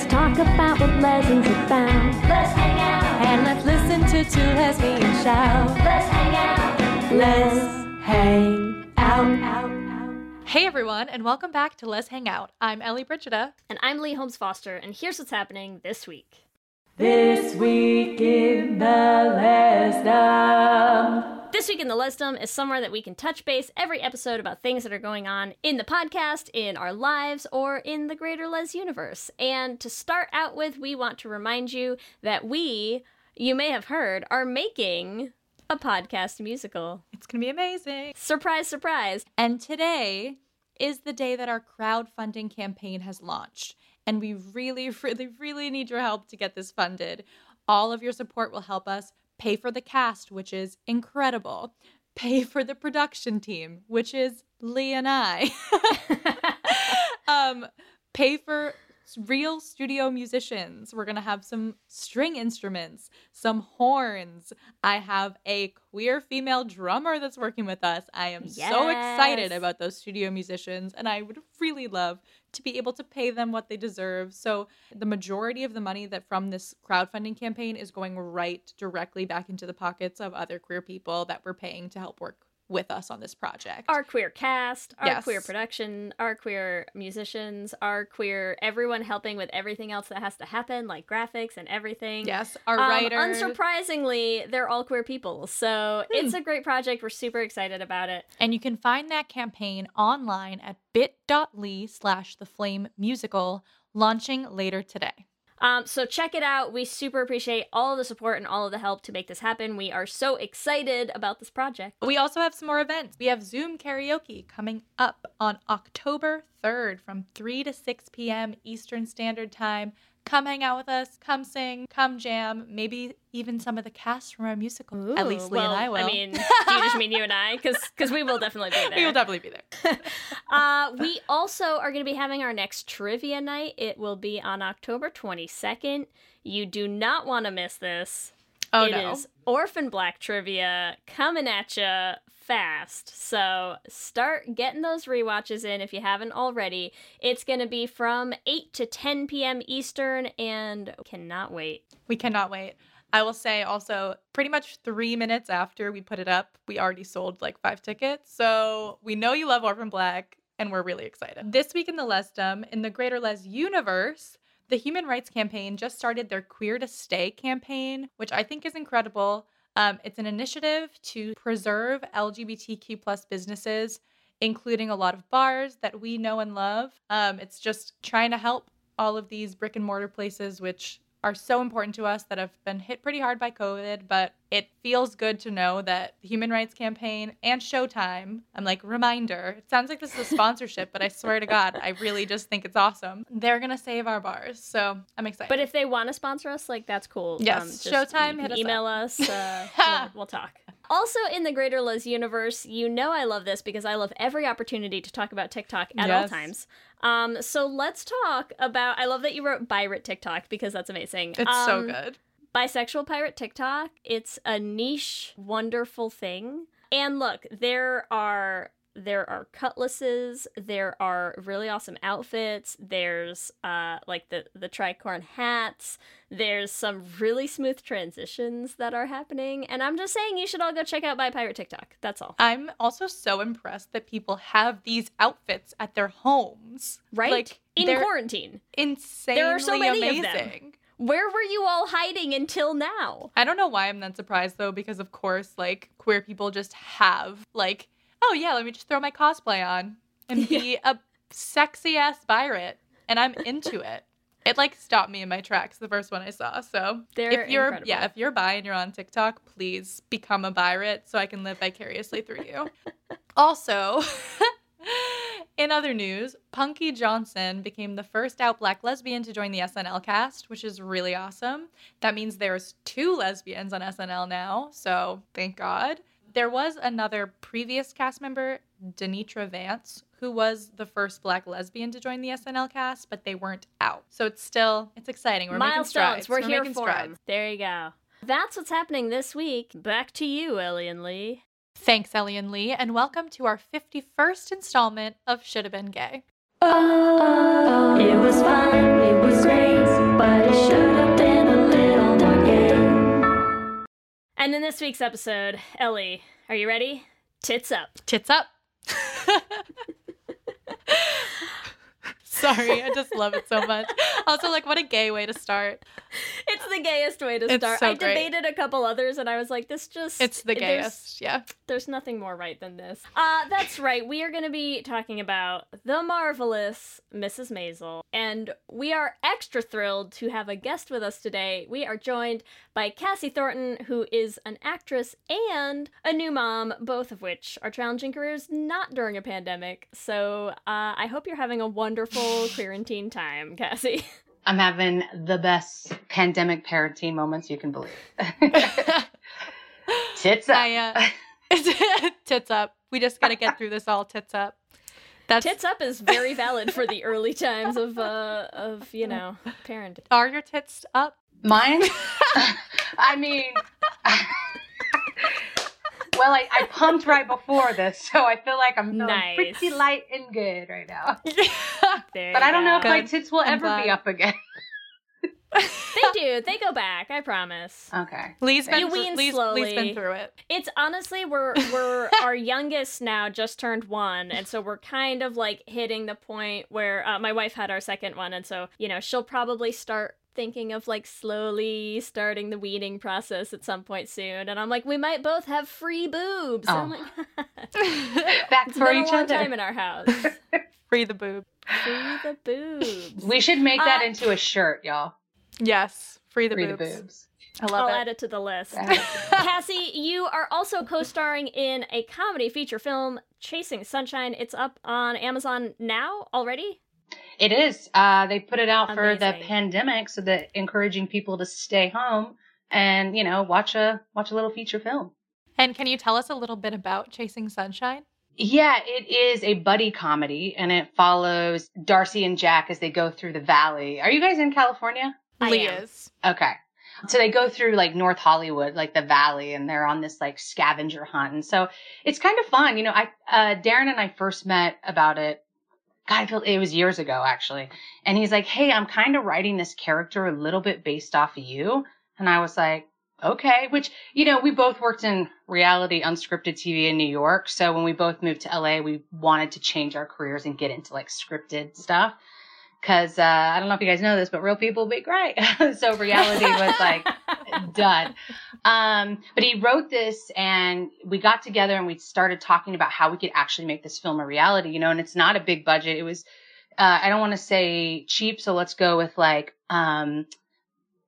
let's talk about what lessons about. Let's hang out. And let's listen to two lesbians shout. Let's hang out. Let's hang out. Hey everyone, and welcome back to Let's Hang Out. I'm Ellie Brigida. And I'm Leigh Holmes Foster, and here's what's happening this week. This week in the Lesdom. This week in the Lesdom is somewhere that we can touch base every episode about things that are going on in the podcast, in our lives, or in the greater Les universe. And to start out with, we want to remind you that we, you may have heard, are making a podcast musical. It's going to be amazing. Surprise, surprise. And today is the day that our crowdfunding campaign has launched. And we really, really, really need your help to get this funded. All of your support will help us pay for the cast, which is incredible, pay for the production team, which is Leigh and I, um, pay for real studio musicians. We're going to have some string instruments, some horns. I have a queer female drummer that's working with us. I am so excited about those studio musicians, and I would really love to be able to pay them what they deserve. So, the majority of the money that from this crowdfunding campaign is going right directly back into the pockets of other queer people that we're paying to help work with us on this project. our queer cast, our Yes. queer production, our queer musicians, our queer everyone helping with everything else that has to happen, like graphics and everything. yes, our Um, writers. Unsurprisingly, they're all queer people. So Hmm. it's a great project. We're super excited about it. And you can find that campaign online at bit.ly slash the flame musical, launching later today. Um, so check it out. We super appreciate all of the support and all of the help to make this happen. We are so excited about this project. We also have some more events. We have Zoom karaoke coming up on October 3rd from 3 to 6 p.m. Eastern Standard Time. Come hang out with us, come sing, come jam, maybe even some of the cast from our musical. At least Ooh, Leigh well, and I will. I mean, do you just mean you and I? Because we will definitely be there. we will definitely be there. Uh, we also are going to be having our next trivia night. It will be on October 22nd. You do not want to miss this. Oh, It no. is Orphan Black trivia coming at you fast. So start getting those rewatches in if you haven't already. It's going to be from 8 to 10 p.m. Eastern and cannot wait. We cannot wait. I will say also, pretty much three minutes after we put it up, we already sold like five tickets. So we know you love Orphan Black, and we're really excited. This week in the Lesdom, in the Greater Les universe, the Human Rights Campaign just started their Queer to Stay campaign, which I think is incredible. Um, it's an initiative to preserve LGBTQ plus businesses, including a lot of bars that we know and love. Um, it's just trying to help all of these brick and mortar places, which are so important to us that have been hit pretty hard by COVID, but it feels good to know that the Human Rights Campaign and Showtime, I'm like, reminder, it sounds like this is a sponsorship, but I swear to God, I really just think it's awesome. They're going to save our bars. So I'm excited. But if they want to sponsor us, like that's cool. Yes, Um, Showtime, hit can us email us. Uh, we'll, we'll talk. Also, in the Greater Liz universe, you know I love this because I love every opportunity to talk about TikTok at all times. Um, so let's talk about. I love that you wrote pirate TikTok because that's amazing. it's so Um, good. bisexual pirate TikTok. It's a niche, wonderful thing. And look, there are there are cutlasses, there are really awesome outfits, there's uh like the the tricorn hats, there's some really smooth transitions that are happening, and I'm just saying you should all go check out My Pirate TikTok. That's all. I'm also so impressed that people have these outfits at their homes. Right? Like, In quarantine. insanely so many of amazing. them. Where were you all hiding until now? I don't know why I'm not surprised though, because of course, like queer people just have like, oh yeah, let me just throw my cosplay on and be a sexy ass pirate, and I'm into it. It like stopped me in my tracks the first one I saw. So They're if you're incredible. yeah, if you're bi and you're on TikTok, please become a pirate so I can live vicariously through you. also, In other news, Punky Johnson became the first out black lesbian to join the SNL cast, which is really awesome. That means there's two lesbians on SNL now, so thank God. There was another previous cast member, Danitra Vance, who was the first black lesbian to join the SNL cast, but they weren't out. So it's still it's exciting. We're making Milestones. strides. We're, here making for strides. 'em. There you go. That's what's happening this week. Back to you, Ellie and Leigh. Thanks, Ellie and Leigh, and welcome to our 51st installment of Should Have Been Gay. Oh, it was fun, it was great, but it should have And in this week's episode, Ellie, are you ready? Tits up. Tits up. Sorry, I just love it so much. Also, like, what a gay way to start. The gayest way to It's start. so I great. debated a couple others and I was like, this just. It's the there's- gayest. Yeah. There's nothing more right than this. Uh, that's right. We are going to be talking about the marvelous Mrs. Maisel, and we are extra thrilled to have a guest with us today. We are joined by Kassie Thornton, who is an actress and a new mom, both of which are challenging careers not during a pandemic. So uh, I hope you're having a wonderful quarantine time, Kassie. I'm having the best pandemic parenting moments you can believe. Tits up. I, uh, tits up. We just got to get through this all tits up. That's Tits up is very valid for the early times of uh, of you know parenting. Are your tits up? Mine? I mean, well, I, I pumped right before this, so I feel like I'm feeling Nice. pretty light and good right now. There But I don't know if go. my tits will I'm ever glad. be up again. They do. They go back. I promise. Okay. Leigh's been, You through- wean Leigh's, slowly. Leigh's been through it. It's honestly we're we're our youngest now just turned one, and so we're kind of like hitting the point where uh, my wife had our second one, and so you know she'll probably start thinking of like slowly starting the weaning process at some point soon, and I'm like, we might both have free boobs. Oh. My god, Back it's for been a each long other. time in our house. Free the boob. free the boobs. We should make that Uh, into a shirt, y'all. Yes. Free the Free boobs. the boobs. I love it. I'll it. add it to the list. Kassie, you are also co-starring in a comedy feature film, Chasing Sunshine. It's up on Amazon now already. It is. Uh, they put it out for the pandemic, so that encouraging people to stay home and you know watch a watch a little feature film. And can you tell us a little bit about Chasing Sunshine? Yeah, it is a buddy comedy, and it follows Darcy and Jack as they go through the valley. Are you guys in California? I Leigh am. is. Okay. So they go through like North Hollywood, like the valley, and they're on this like scavenger hunt. And so it's kind of fun. You know, I, uh, Darren and I first met about it. God, I feel it was years ago actually. And he's like, Hey, I'm kind of writing this character a little bit based off of you. And I was like, okay, which, you know, we both worked in reality unscripted TV in New York. So when we both moved to LA, we wanted to change our careers and get into like scripted stuff. Cause, uh, I don't know if you guys know this, but real people be great. so reality was like, done. Um, but he wrote this and we got together and we started talking about how we could actually make this film a reality, you know, and it's not a big budget. It was, uh, I don't want to say cheap. So let's go with like, um,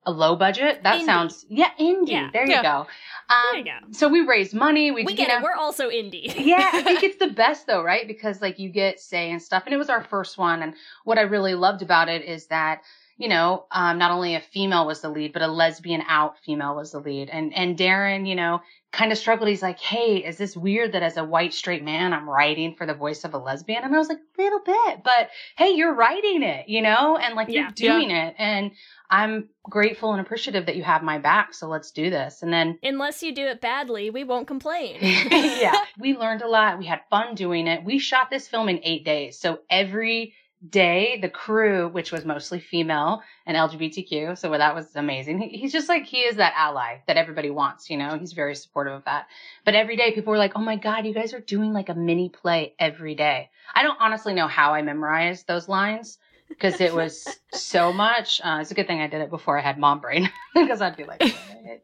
a low budget. That Indie. sounds, yeah, indie. Yeah. There you Yeah. go. Um, There you go. So we raise money. We, We you get know, it. We're also indie. yeah, I think it's the best though, right? Because like you get say and stuff. And it was our first one. And what I really loved about it is that, you know, um, not only a female was the lead, but a lesbian out female was the lead. And, and Darren, you know, kind of struggled. He's like, Hey, is this weird that as a white straight man, I'm writing for the voice of a lesbian? And I was like, a little bit, but hey, you're writing it, you know, and like Yeah. you're doing it. And I'm grateful and appreciative that you have my back. So let's do this. And then Unless you do it badly, we won't complain. yeah. We learned a lot. We had fun doing it. We shot this film in eight days. So every day, the crew, which was mostly female and LGBTQ, so that was amazing. He, he's just like, he is that ally that everybody wants, you know? He's very supportive of that. But every day, people were like, oh my God, you guys are doing like a mini play every day. I don't honestly know how I memorized those lines because it was so much. Uh, it's a good thing I did it before I had mom brain because I'd be like, "What?"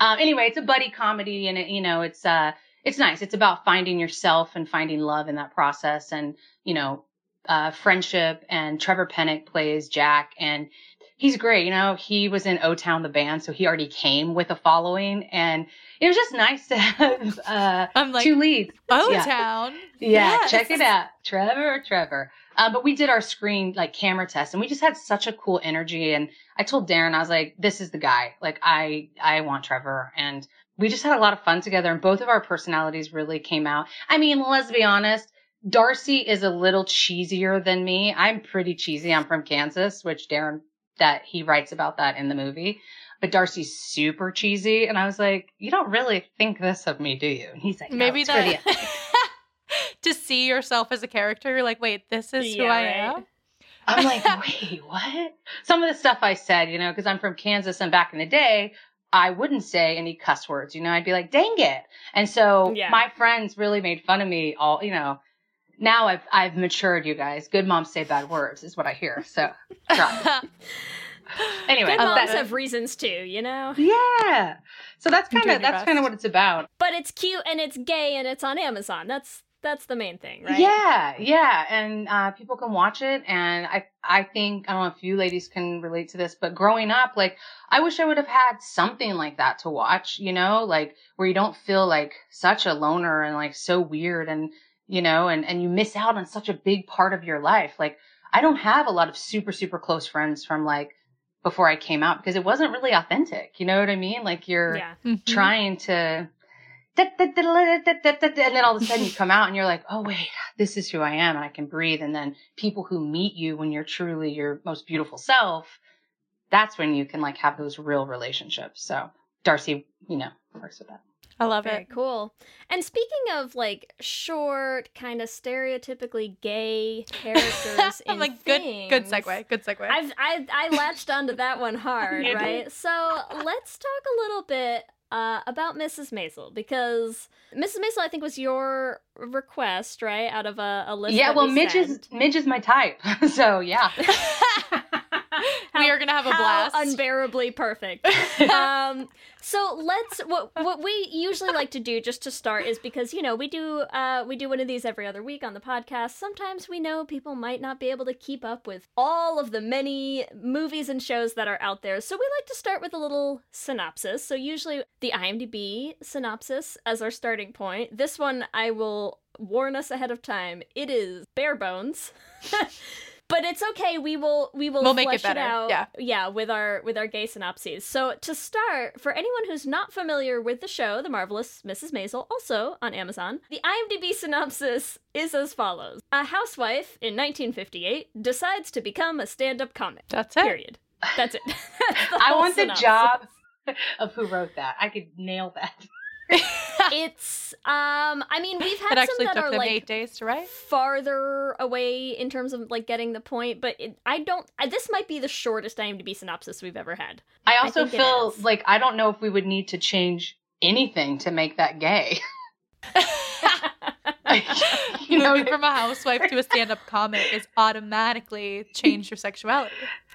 um, anyway, it's a buddy comedy and it, you know, it's, uh, it's nice. It's about finding yourself and finding love in that process and, you know, uh, friendship and Trevor Penick plays Jack and he's great. You know, he was in O Town the band, so he already came with a following, and it was just nice to have uh, I'm like, two leads. O Town, Yeah, Yes. check it out, Trevor, Trevor. Um, but we did our screen like camera test, and we just had such a cool energy. And I told Darren, I was like, "This is the guy. Like, I I want Trevor." And we just had a lot of fun together, and both of our personalities really came out. I mean, let's be honest. Darcy is a little cheesier than me. I'm pretty cheesy. I'm from Kansas, which Darren that he writes about that in the movie. But Darcy's super cheesy, and I was like, "You don't really think this of me, do you?" And he's like, no, Maybe that to see yourself as a character, you're like, wait, this is who I right. am. I'm like, wait, what? Some of the stuff I said, you know, because I'm from Kansas and back in the day, I wouldn't say any cuss words, you know, I'd be like, dang it. And so Yeah. my friends really made fun of me all, you know, now I've, I've matured, you guys. Good moms say bad words is what I hear. So anyway, Good I moms have reasons too, you know? yeah. So that's kind of, that's kind of what it's about. But it's cute and it's gay and it's on Amazon. That's that's the main thing, right? Yeah, yeah, and uh, people can watch it, and I, I think I don't know if you ladies can relate to this, but growing up, like I wish I would have had something like that to watch, you know, like where you don't feel like such a loner and like so weird, and you know, and and you miss out on such a big part of your life. Like I don't have a lot of super super close friends from like before I came out because it wasn't really authentic. You know what I mean? Like you're Yeah. Mhm. trying to and then all of a sudden you come out and you're like oh wait this is who i am and i can breathe and then people who meet you when you're truly your most beautiful self that's when you can like have those real relationships so darcy you know works with that I love Very it. cool. And speaking of like short, kind of stereotypically gay characters in I'm like, good, good segue. Good segue. I've I I latched onto that one hard, right? So let's talk a little bit uh, about Mrs. Maisel because Mrs. Maisel, I think, was your request, right? Out of a, a list. yeah that well we midge is midge is my type so yeah we are gonna have a How blast. unbearably perfect. um, so let's what what we usually like to do just to start is because you know we do uh we do one of these every other week on the podcast. Sometimes we know people might not be able to keep up with all of the many movies and shows that are out there. So we like to start with a little synopsis. So usually the IMDb synopsis as our starting point. This one I will warn us ahead of time. It is bare bones. But it's okay. We will we will We'll make flesh it better, out. yeah. yeah, with our with our gay synopses. So to start, for anyone who's not familiar with the show, The Marvelous Mrs. Maisel, also on Amazon, the IMDb synopsis is as follows: A housewife in 1958 decides to become a stand-up comic. That's it. Period. That's it. That's i whole want the synopsis. job of who wrote that i could nail that It's um. I mean, we've had it actually some that took are them like eight days to write. farther away in terms of like getting the point, but it, I don't. I, this might be the shortest IMDb synopsis we've ever had. i also think it feel like i don't know if we would need to change anything to make that gay you know Moving from a housewife to a stand-up comic is automatically change your sexuality.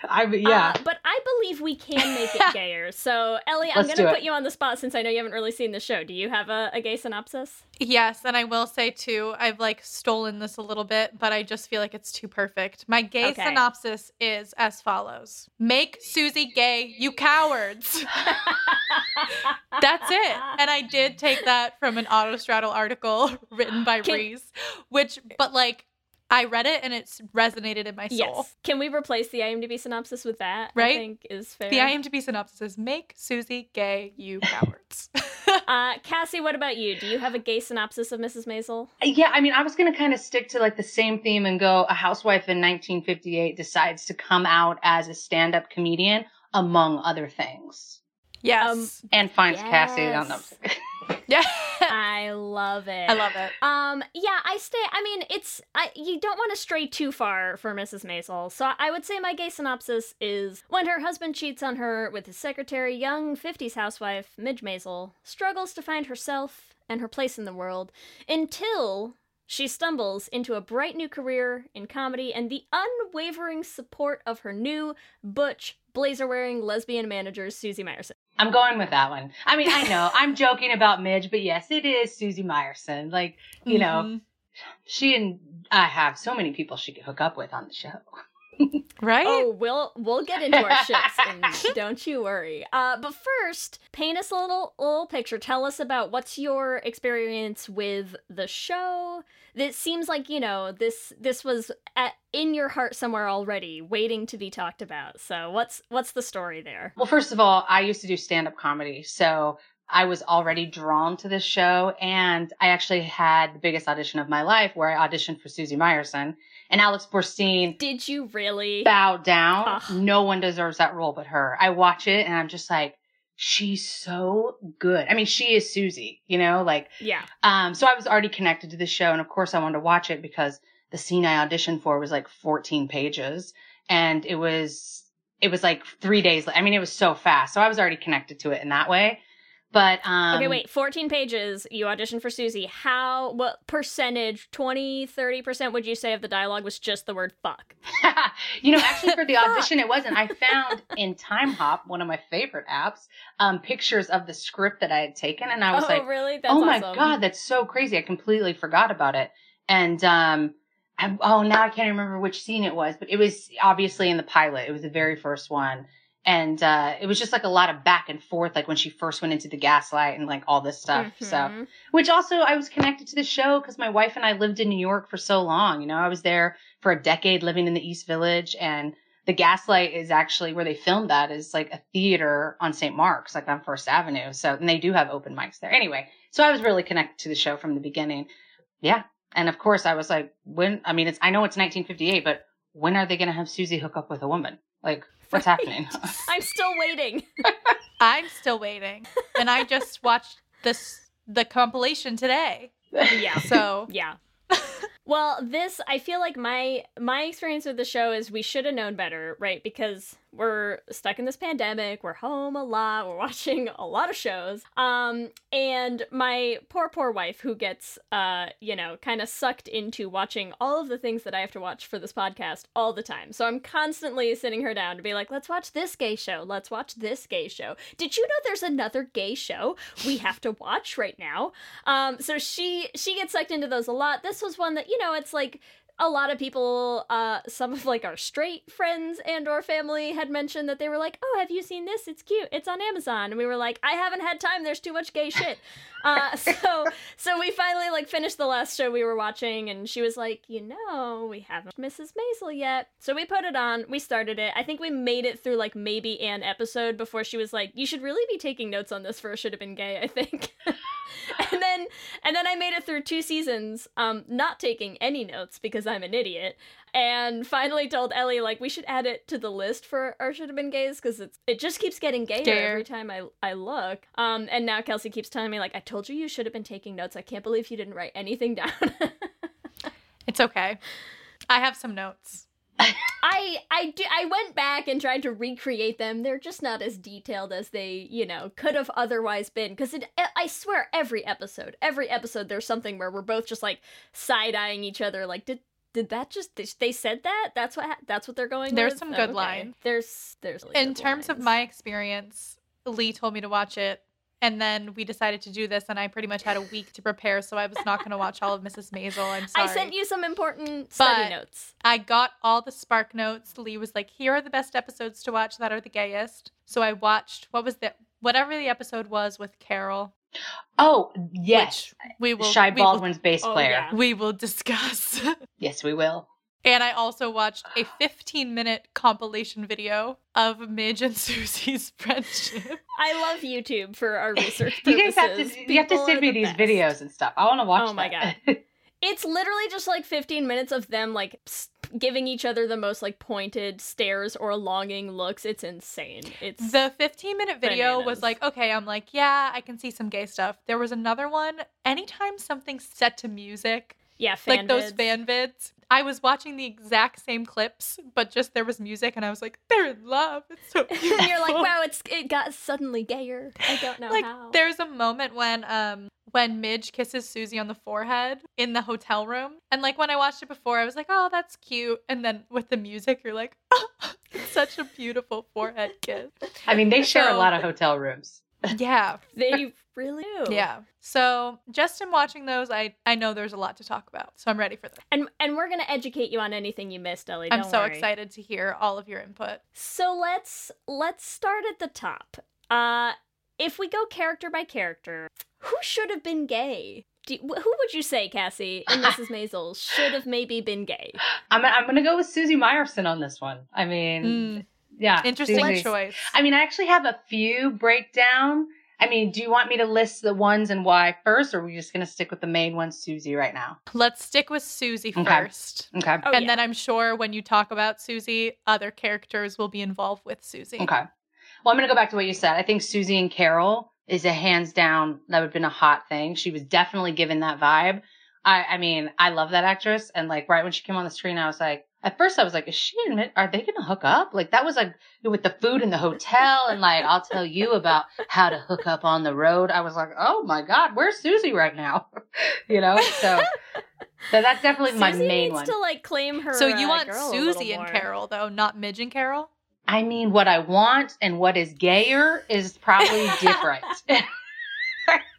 I yeah. Uh, but I believe we can make it gayer. So, Ellie, I'm going do to it. put you on the spot since I know you haven't really seen the show. Do you have a, a gay synopsis? Yes, and I will say too, I've like stolen this a little bit, but I just feel like it's too perfect. My gay Okay. synopsis is as follows Make Susie gay, you cowards. That's it. And I did take that from an Autostraddle article written by Can- which, but like, I read it and it's resonated in my soul. Yes. Can we replace the IMDb synopsis with that? I Right? think is fair. The IMDb synopsis is Make Susie gay, you cowards. uh, Kassie, what about you? Do you have a gay synopsis of Mrs. Maisel? Yeah, I mean, I was going to kind of stick to like the same theme and go a housewife in 1958 decides to come out as a stand up comedian, among other things, yes. and finds Kassie. I don't yeah. I love it. I love it. Um, yeah, I stay. I mean, it's I. You don't want to stray too far for Mrs. Maisel, so I would say my gay synopsis is when her husband cheats on her with his secretary, young '50s housewife Midge Maisel struggles to find herself and her place in the world until she stumbles into a bright new career in comedy and the unwavering support of her new butch blazer-wearing lesbian manager Susie Myerson. I'm going with that one. I mean, I know I'm joking about Midge, but yes, it is Susie Myerson. Like, you know, Mhm. she and I have so many people she could hook up with on the show. Right? Oh, we'll we'll get into our ships, and don't you worry. Uh, but first, paint us a little little picture. Tell us about what's your experience with the show. This seems like you know this this was at, in your heart somewhere already, waiting to be talked about. So what's what's the story there? Well, first of all, I used to do stand up comedy. So I was already drawn to this show. And I actually had the biggest audition of my life where I auditioned for Susie Myerson. And Alex Borstein Did you really? Bow down. Ugh. No one deserves that role but her. I watch it and I'm just like, she's so good. I mean, she is Susie, you know, like, Yeah. um, so I was already connected to the show. And of course I wanted to watch it because the scene I auditioned for was like 14 pages and it was, it was like three days. I mean, it was so fast. So I was already connected to it in that way. But, um, okay, wait. 14 pages. You auditioned for Susie. How, what percentage, 20, 30% would you say of the dialogue was just the word fuck? you know, actually for the audition, it wasn't. I found in Timehop, one of my favorite apps, um, pictures of the script that I had taken. And I was like, oh, like, really? That's oh my awesome. God, that's so crazy. I completely forgot about it. And, um, I, oh, now I can't remember which scene it was, but it was obviously in the pilot. It was the very first one. And, uh, it was just like a lot of back and forth, like when she first went into the gaslight and like all this stuff. So, Mhm. which also I was connected to the show because my wife and I lived in New York for so long. You know, I was there for a decade living in the East Village and the Gaslight is actually where they filmed that is like a theater on St. Mark's, like on First Avenue. So, and they do have open mics there. Anyway, so I was really connected to the show from the beginning. Yeah. And of course I was like, when, I mean, it's, I know it's 1958, but when are they going to have Susie hook up with a woman? Like, what's happening? I'm still waiting. I'm still waiting. And I just watched this the compilation today. yeah. So Yeah. well, this I feel like my my experience with the show is we should have known better, right? Because we're stuck in this pandemic, we're home a lot, we're watching a lot of shows. Um and my poor poor wife who gets uh, you know, kind of sucked into watching all of the things that I have to watch for this podcast all the time. So I'm constantly sitting her down to be like, "Let's watch this gay show. Let's watch this gay show. Did you know there's another gay show we have to watch right now?" Um, so she she gets sucked into those a lot. This was one that you know it's like a lot of people, uh, some of like our straight friends and or family had mentioned that they were like, "Oh, have you seen this? It's cute. It's on Amazon." And we were like, "I haven't had time. There's too much gay shit." Uh, so so we finally like finished the last show we were watching, and she was like, "You know, we haven't Mrs. Maisel yet." So we put it on. We started it. I think we made it through like maybe an episode before she was like, "You should really be taking notes on this for a should have been gay." I think. and then and then I made it through two seasons, um, not taking any notes because I'm an idiot, and finally told Ellie like we should add it to the list for our should have been gays because it's it just keeps getting gayer Gayer. every time I I look. Um, and now Kelsey keeps telling me like I told you you should have been taking notes. I can't believe you didn't write anything down. it's okay. I have some notes. I I do, I went back and tried to recreate them. They're just not as detailed as they, you know, could have otherwise been. Because it, I swear, every episode, every episode, there's something where we're both just like side eyeing each other. Like, did did that just they, said that? That's what that's what they're going. There's with? some good okay. lines. There's there's really In terms of my experience, Leigh told me to watch it. And then we decided to do this, and I pretty much had a week to prepare, so I was not going to watch all of Mrs. Maisel. I'm sorry. I sent you some important study But- notes. I got all the Spark notes. Leigh was like, "Here are the best episodes to watch that are the gayest." So I watched what was the whatever the episode was with Carol. oh, yes. which we will Shy we will- Baldwin's bass Oh, player. yeah. we will discuss. Yes, we will. And I also watched a 15 minute compilation video of Midge and Susie's friendship. I love YouTube for our research purposes. You guys have to you have to send me the these best. videos and stuff. I want to watch. Oh my that. It's literally just like 15 minutes of them like giving each other the most like pointed stares or longing looks. It's insane. It's The 15 minute video Bananas. was like, okay, I'm like, yeah, I can see some gay stuff. There was another one. Anytime something's set to music, yeah, fan like those fan vids, I was watching the exact same clips, but just there was music, and I was like, they're in love. It's so beautiful. and you're like, wow, it's it got suddenly gayer. I don't know like how. there's a moment when um when Midge kisses Susie on the forehead in the hotel room. And like when I watched it before, I was like, oh, that's cute. And then with the music, you're like, oh, such a beautiful forehead kiss. I mean, they share a lot of hotel rooms. Yeah. they really do. Yeah. So just in watching those, I I know there's a lot to talk about. So I'm ready for this. And and we're gonna educate you on anything you missed, Ellie. I'm so worry. excited to hear all of your input. So let's let's start at the top. Uh if we go character by character, who should have been gay? Do, wh- who would you say, Kassie, and Mrs. Maisel should have maybe been gay? I'm I'm gonna go with Susie Myerson on this one. I mean, Mm, yeah, interesting Susie. choice. I mean, I actually have a few breakdown. I mean, do you want me to list the ones and why first, or are we just gonna stick with the main one, Susie, right now? Let's stick with Susie Okay. first. Okay. Oh, and yeah. then I'm sure when you talk about Susie, other characters will be involved with Susie. Okay. Well, I'm going to go back to what you said. I think Susie and Carol is a hands down, that would have been a hot thing. She was definitely given that vibe. I, I mean, I love that actress. And like right when she came on the screen, I was like, at first I was like, is she admit, are they going to hook up? Like that was like with the food in the hotel and like, I'll tell you about how to hook up on the road. I was like, oh my God, where's Susie right now? you know, so, so that's definitely my Susie main needs one. to like claim her. So you uh, want girl a little Susie and. Carol though, not Midge and Carol? I mean, what I want and what is gayer is probably different.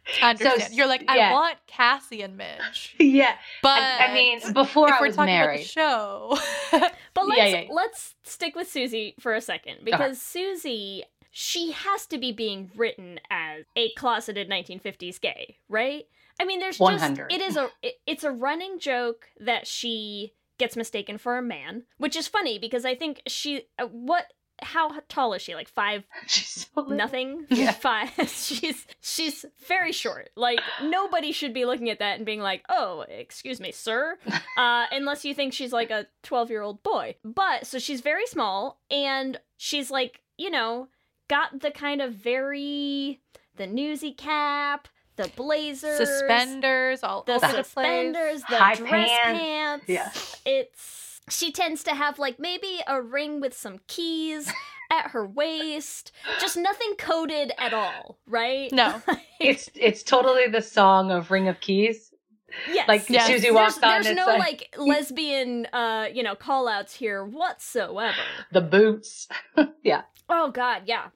I understand. s- You're like, yeah. I want Kassie and Midge. yeah. But I, I mean, before I we're was talking married. about the show, But let's yeah, yeah. let's stick with Susie for a second because Susie she has to be being written as a closeted 1950s gay, right? I mean, there's just 100. it is a it, it's a running joke that she gets mistaken for a man, which is funny because I think she uh, what how tall is she? Like five She's so nothing Yeah. five she's she's very short like nobody should be looking at that and being like oh excuse me sir uh unless you think she's like a 12 year old boy but so she's very small and she's like you know got the kind of very the newsy cap the blazers suspenders all the over the place. suspenders the High dress pants. pants Yeah. it's she tends to have like maybe a ring with some keys at her waist just nothing coded at all right No. It's it's totally the song of Ring of Keys. yes like Yes. Susie there's, walks on. there's no like, like lesbian uh you know call outs here whatsoever the boots. yeah. oh god yeah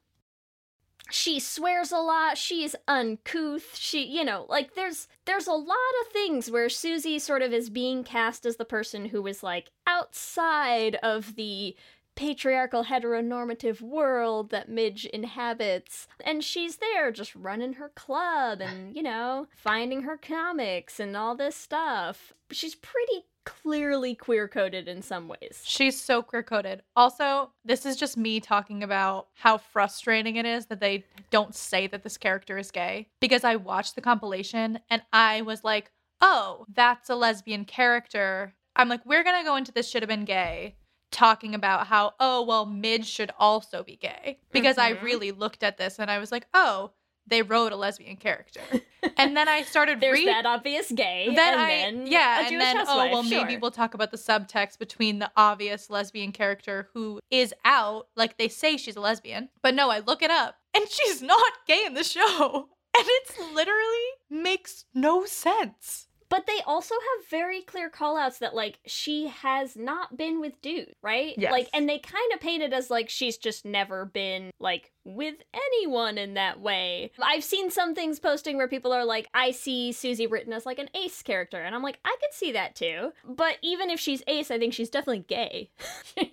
she swears a lot she's uncouth she you know like there's there's a lot of things where susie sort of is being cast as the person who is like outside of the patriarchal heteronormative world that midge inhabits. And she's there just running her club and you know finding her comics and all this stuff. She's pretty clearly queer coded in some ways She's so queer coded. Also, this is just me talking about how frustrating it is that they don't say that this character is gay. Because I watched the compilation and I was like, oh, that's a lesbian character. I'm like, we're going to go into this should have been gay, talking about how, oh, well, Midge should also be gay. Because I Mhm. really looked at this and I was like, oh, they wrote a lesbian character. and then I started there's reading. that obvious gay then and I then yeah, and then oh, housewife, oh well, maybe we'll talk about the subtext between the obvious lesbian character who is out, like they say she's a lesbian, but no, I look it up and she's not gay in the show, and it's literally makes no sense. But they also have very clear call outs that like she has not been with dudes, right? Yes. Like and they kind of paint it as like she's just never been like with anyone in that way. I've seen some things posting where people are like, I see Susie written as like an ace character, and I'm like, I could see that too. But even if she's ace, I think she's definitely gay.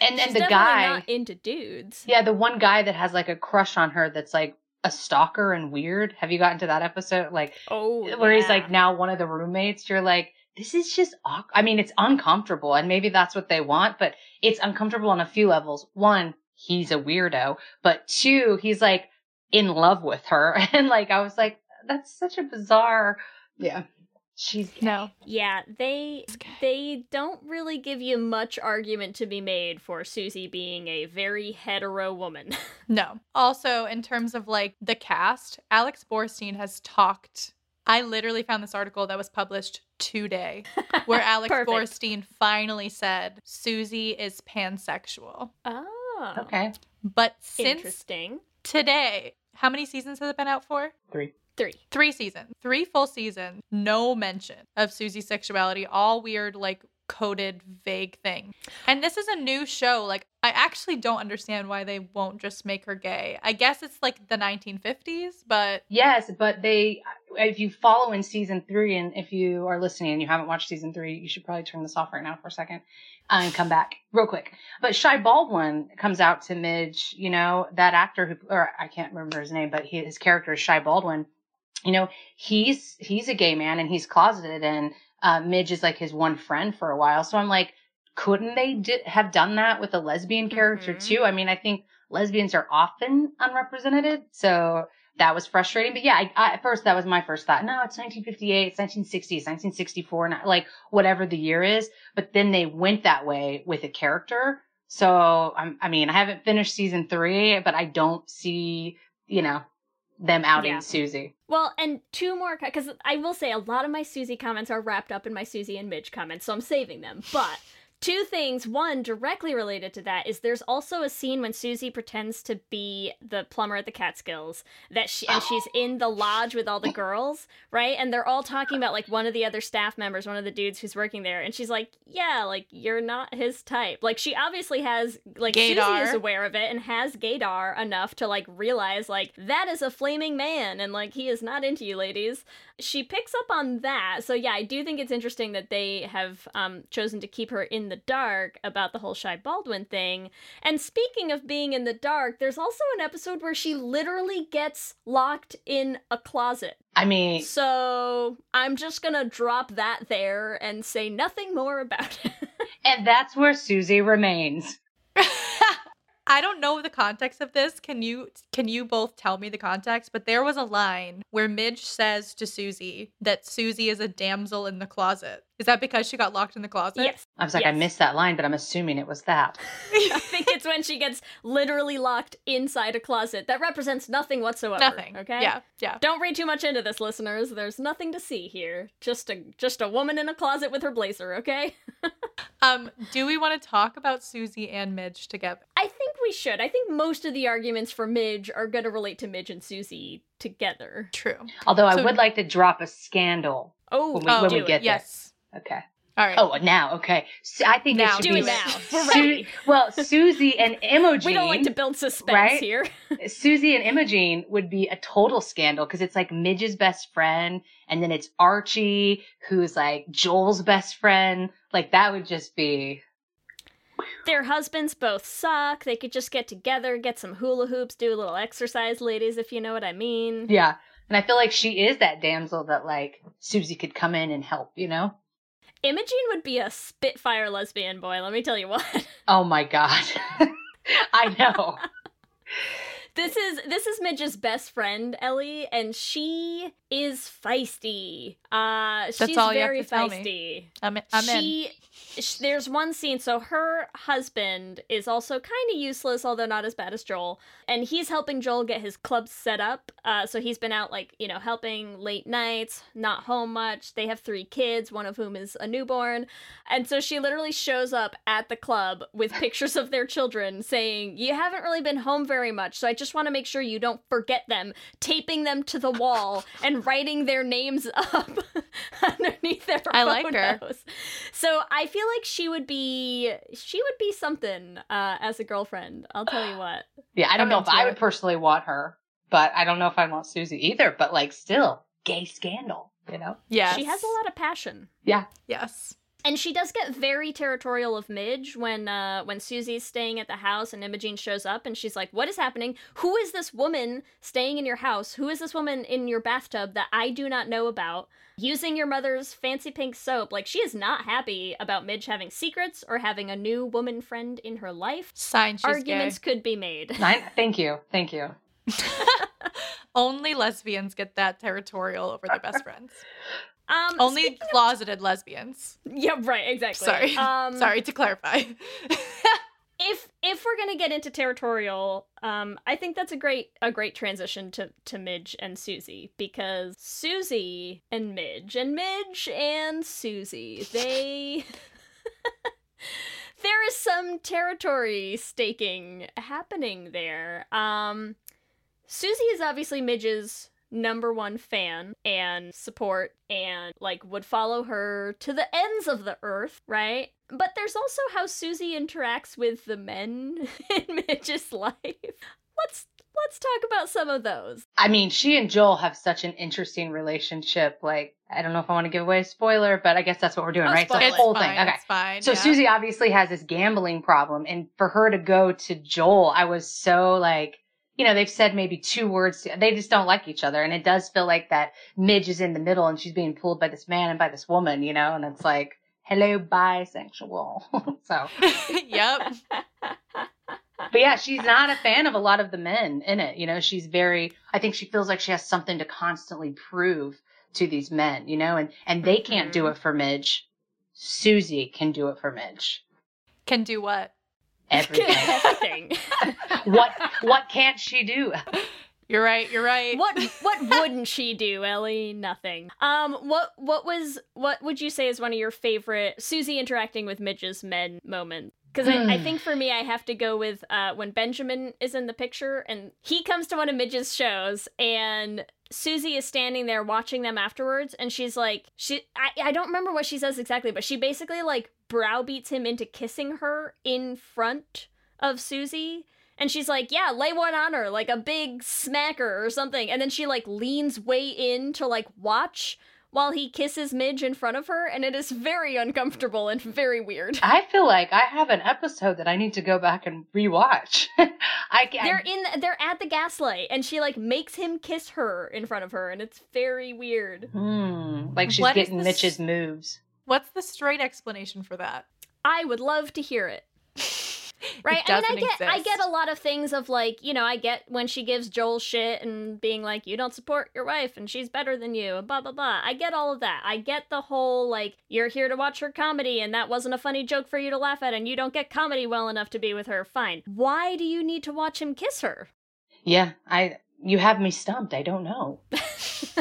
And then the guy, not into dudes. yeah, the one guy that has like a crush on her that's like a stalker and weird. Have you gotten to that episode? Like Oh, where he's like now one of the roommates. You're like, this is just awkward. I mean, it's uncomfortable, and maybe that's what they want, but it's uncomfortable on a few levels. One, he's a weirdo, but two, he's like in love with her, and like I was like, that's such a bizarre. Yeah, she's No, Yeah, they they don't really give you much argument to be made for Susie being a very hetero woman. no. Also, in terms of like the cast, Alex Borstein has talked. I literally found this article that was published today where Alex Borstein finally said Susie is pansexual. Oh, okay. But since interesting. today, how many seasons has it been out for? Three. Three. Three seasons. Three full seasons. No mention of Susie's sexuality. All weird, like coded, vague thing. And this is a new show. Like, I actually don't understand why they won't just make her gay. I guess it's like the 1950s, but Yes, but they, if you follow in season three, and if you are listening and you haven't watched season three, you should probably turn this off right now for a second uh, and come back real quick. But Shy Baldwin comes out to Midge, you know, that actor who, or I can't remember his name, but he, his character is Shy Baldwin. You know, he's, he's a gay man and he's closeted and, uh, Midge is like his one friend for a while. So I'm like, couldn't they di- have done that with a lesbian character Mhm. too? I mean, I think lesbians are often unrepresented. So that was frustrating. But yeah, I, I, at first that was my first thought. No, it's 1958, it's 1960, it's 1964, not like whatever the year is. But then they went that way with a character. So I'm, I mean, I haven't finished season three, but I don't see, you know, them outing Yeah. Susie. Well, and two more because I will say a lot of my Susie comments are wrapped up in my Susie and Midge comments, so I'm saving them. But two things. One directly related to that is there's also a scene when Susie pretends to be the plumber at the Catskills that she and she's in the lodge with all the girls, right? And they're all talking about like one of the other staff members, one of the dudes who's working there, and she's like, "Yeah, like you're not his type." Like she obviously has like Susie is aware of it and has gaydar enough to like realize like that is a flaming man and like he is not into you ladies she picks up on that so yeah i do think it's interesting that they have um, chosen to keep her in the dark about the whole shy baldwin thing. And speaking of being in the dark there's also an episode where she literally gets locked in a closet. I mean, so i'm just gonna drop that there and say nothing more about it. and that's where Susie remains. I don't know the context of this. Can you can you both tell me the context? But there was a line where Midge says to Susie that Susie is a damsel in the closet. Is that because she got locked in the closet? yes I was like, I missed that line, but I'm assuming it was that. I think it's when she gets literally locked inside a closet. That represents nothing whatsoever. Nothing. Okay. Yeah. Yeah. Don't read too much into this, listeners. There's nothing to see here. Just a just a woman in a closet with her blazer. Okay. Um, do we want to talk about Susie and Midge together? I think we should. I think most of the arguments for Midge are going to relate to Midge and Susie together. True. Although I So- would like to drop a scandal. Oh, When we- oh, when do we it. get there. yes. Okay. All right. Oh, now, okay. So I think Now, it should Do be it now. We're Su- ready. well, Susie and Imogene. We don't like to build suspense right? here. Susie and Imogene would be a total scandal because it's like Midge's best friend, and then it's Archie, who's like Joel's best friend. Like that would just be Their husbands both suck. They could just get together, get some hula hoops, do a little exercise, ladies, if you know what I mean. yeah. And I feel like she is that damsel that like Susie could come in and help. You know? Imogene would be a spitfire lesbian boy, let me tell you what. Oh my god. I know. this is this is Midge's best friend, Ellie, and she is feisty. Uh she's all you have very to tell me. feisty. I'm, I'm she, sh- there's one scene so her husband is also kind of useless although not as bad as joel and he's helping joel get his club set up uh, so he's been out like you know helping late nights not home much they have three kids one of whom is a newborn and so she literally shows up at the club with pictures of their children saying you haven't really been home very much so i just want to make sure you don't forget them taping them to the wall and writing their names up underneath their I like her. So I feel like she would be she would be something uh, as a girlfriend. I'll tell you what. Yeah, I don't I'm know if into I would personally want her, but I don't know if I want Susie either. But like, still, gay scandal. You know? Yeah, She has a lot of passion. Yeah. Yes. And she does get very territorial of Midge when uh, when Susie's staying at the house and Imogene shows up and she's like, "What is happening? Who is this woman staying in your house? Who is this woman in your bathtub that I do not know about?" Using your mother's fancy pink soap, like she is not happy about Midge having secrets or having a new woman friend in her life. Sign she's Arguments gay. could be made. I, thank you, thank you. Only lesbians get that territorial over their best friends. Um, Only closeted lesbians. yeah, right, exactly. Sorry. Um, Sorry to clarify. if if we're gonna get into territorial, um, I think that's a great a great transition to to Midge and Susie because Susie and Midge and Midge and Susie they. there is some territory staking happening there. Um, Susie is obviously Midge's number one fan and support and like would follow her to the ends of the earth, right? But there's also how Susie interacts with the men in Midge's life. Let's let's talk about some of those. I mean, she and Joel have such an interesting relationship. Like, I don't know if I want to give away a spoiler, but I guess that's what we're doing, Oh, right? spoil so the whole fine, thing. Okay. It's fine. So yeah. Susie obviously has this gambling problem, and for her to go to Joel, I was so like, you know, they've said maybe two words. They just don't like each other, and it does feel like that Midge is in the middle, and she's being pulled by this man and by this woman, you know, and it's like, hello, bisexual. so, yep. but yeah, she's not a fan of a lot of the men in it. You know, she's very. I think she feels like she has something to constantly prove to these men, you know, and and they can't do Mhm. it for Midge. Susie can do it for Midge. Can do what? Everything. Everything. what what can't she do? You're right. You're right. what what wouldn't she do, Ellie? Nothing. Um what what was what would you say is one of your favorite Susie interacting with Midge's men moments? Because I, I think for me, I have to go with uh, when Benjamin is in the picture and he comes to one of Midge's shows and Susie is standing there watching them afterwards and she's like, she I, I don't remember what she says exactly, but she basically like browbeats him into kissing her in front of Susie. And she's like, yeah, lay one on her, like a big smacker or something. And then she like leans way in to like watch while he kisses Midge in front of her, and it is very uncomfortable and very weird. I feel like I have an episode that I need to go back and rewatch. I can They're in they're at the gaslight and she like makes him kiss her in front of her and it's very weird. Hmm, like she's What getting Midge's moves. What's the straight explanation for that? I would love to hear it. Right? It I mean, I doesn't get I get a lot of things of like, you know, I get when she gives Joel shit and being like, you don't support your wife and she's better than you, and blah blah blah. I get all of that. I get the whole like, you're here to watch her comedy and that wasn't a funny joke for you to laugh at and you don't get comedy well enough to be with her. Fine. Why do you need to watch him kiss her? Yeah, I you have me stumped. I don't know. There's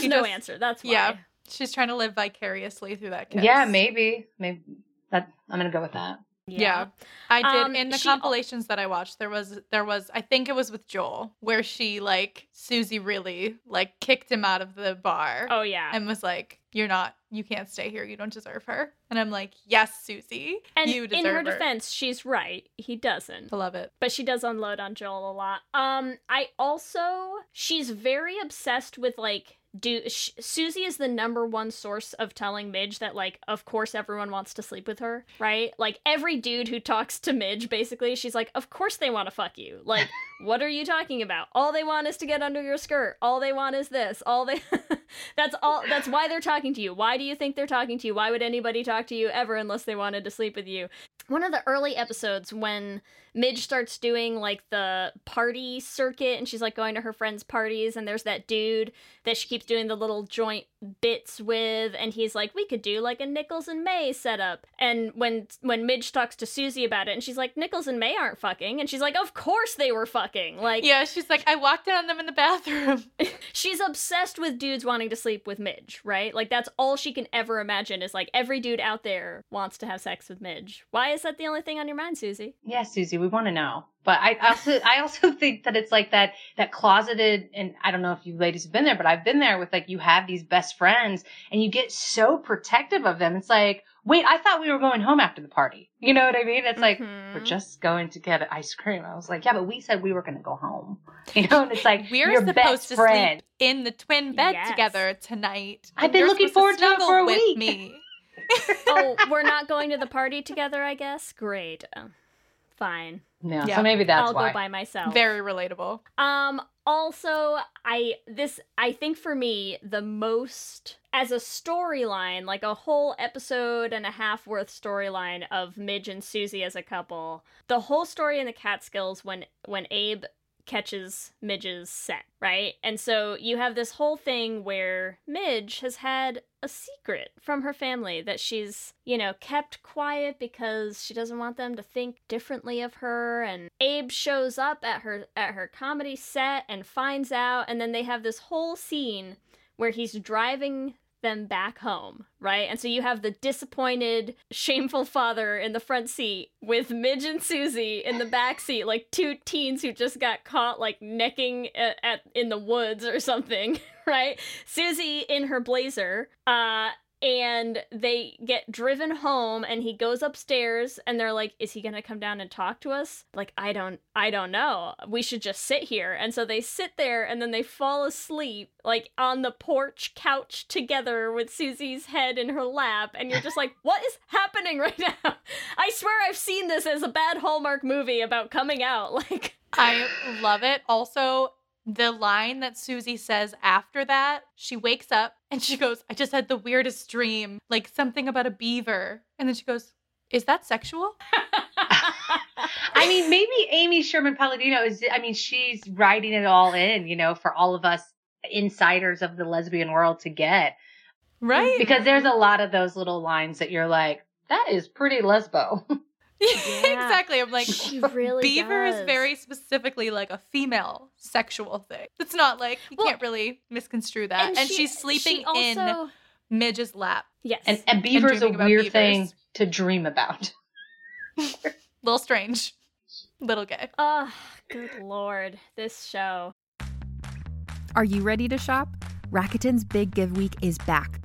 She no just- answer. That's why. Yeah. She's trying to live vicariously through that kiss. Yeah, maybe. Maybe that I'm gonna go with that. Yeah. I did Um, in the she compilations that I watched. There was there was I think it was with Joel where she like Susie really like kicked him out of the bar Oh yeah. and was like, "You're not. You can't stay here. You don't deserve her." And I'm like, "Yes, Susie, and you deserve in her her." defense, she's right. He doesn't. I love it. but she does unload on Joel a lot. Um, I also she's very obsessed with like do sh- Susie is the number one source of telling Midge that like of course everyone wants to sleep with her, right? Like every dude who talks to Midge basically she's like of course they want to fuck you. Like what are you talking about? All they want is to get under your skirt. All they want is this. All they That's all that's why they're talking to you. Why do you think they're talking to you? Why would anybody talk to you ever unless they wanted to sleep with you? One of the early episodes when Midge starts doing like the party circuit and she's like going to her friends' parties and there's that dude that she keeps doing the little joint bits with and he's like we could do like a Nichols and May setup. And when when Midge talks to Susie about it and she's like Nichols and May aren't fucking. And she's like of course they were fucking. Like Yeah, she's like, "I walked in on them in the bathroom." she's obsessed with dudes wanting to sleep with Midge right? Like that's all she can ever imagine is like every dude out there wants to have sex with Midge. Why is that the only thing on your mind Susie? Yeah, Susie, we want to know. But I also I also think that it's like that that closeted and I don't know if you ladies have been there, but I've been there with like you have these best friends and you get so protective of them. It's like, wait, I thought we were going home after the party. You know what I mean? It's like Mhm. we're just going to get ice cream. I was like, yeah, but we said we were going to go home. You know, and it's like We're your supposed best to friend. sleep in the twin bed Yes. together tonight. I've been looking forward to it for a with week. Me. oh, we're not going to the party together, I guess. Great. Fine. Yeah, Yeah. so maybe that's I'll why. go by myself. Very relatable. Um also I this I think for me the most as a storyline, like a whole episode and a half worth storyline of Midge and Susie as a couple. The whole story in the Catskills when when Abe catches Midge's set, right? And so you have this whole thing where Midge has had a secret from her family that she's, you know, kept quiet because she doesn't want them to think differently of her. And Abe shows up at her at her comedy set and finds out. And then they have this whole scene where he's driving them back home, right? And so you have the disappointed, shameful father in the front seat with Midge and Susie in the back seat, like two teens who just got caught like necking at, at in the woods or something, right? Susie in her blazer, uh, and they get driven home and he goes upstairs and they're like is he going to come down and talk to us? Like i don't i don't know. We should just sit here. And so they sit there and then they fall asleep like on the porch couch together with susie's head in her lap and you're just like what is happening right now? I swear i've seen this as a bad hallmark movie about coming out like I love it. Also, the line that Susie says after that, she wakes up and she goes, I just had the weirdest dream, like something about a beaver. And then she goes, Is that sexual? I mean, maybe Amy Sherman Palladino is, I mean, she's writing it all in, you know, for all of us insiders of the lesbian world to get. Right? Because there's a lot of those little lines that you're like, that is pretty lesbo. exactly. I'm like, she really beaver is very specifically like a female sexual thing. It's not like you Well, can't really misconstrue that. And, she- she's sleeping she in Midge's lap. yes and, and beaver's a weird beavers. thing to dream about. Little strange. Little gay. oh good lord this show Are you ready to shop? Rakuten's Big Give Week is back.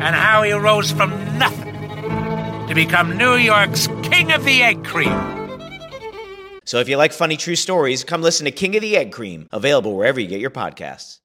and how he rose from nothing to become New York's King of the Egg Cream. So if you like funny true stories, come listen to King of the Egg Cream, available wherever you get your podcasts.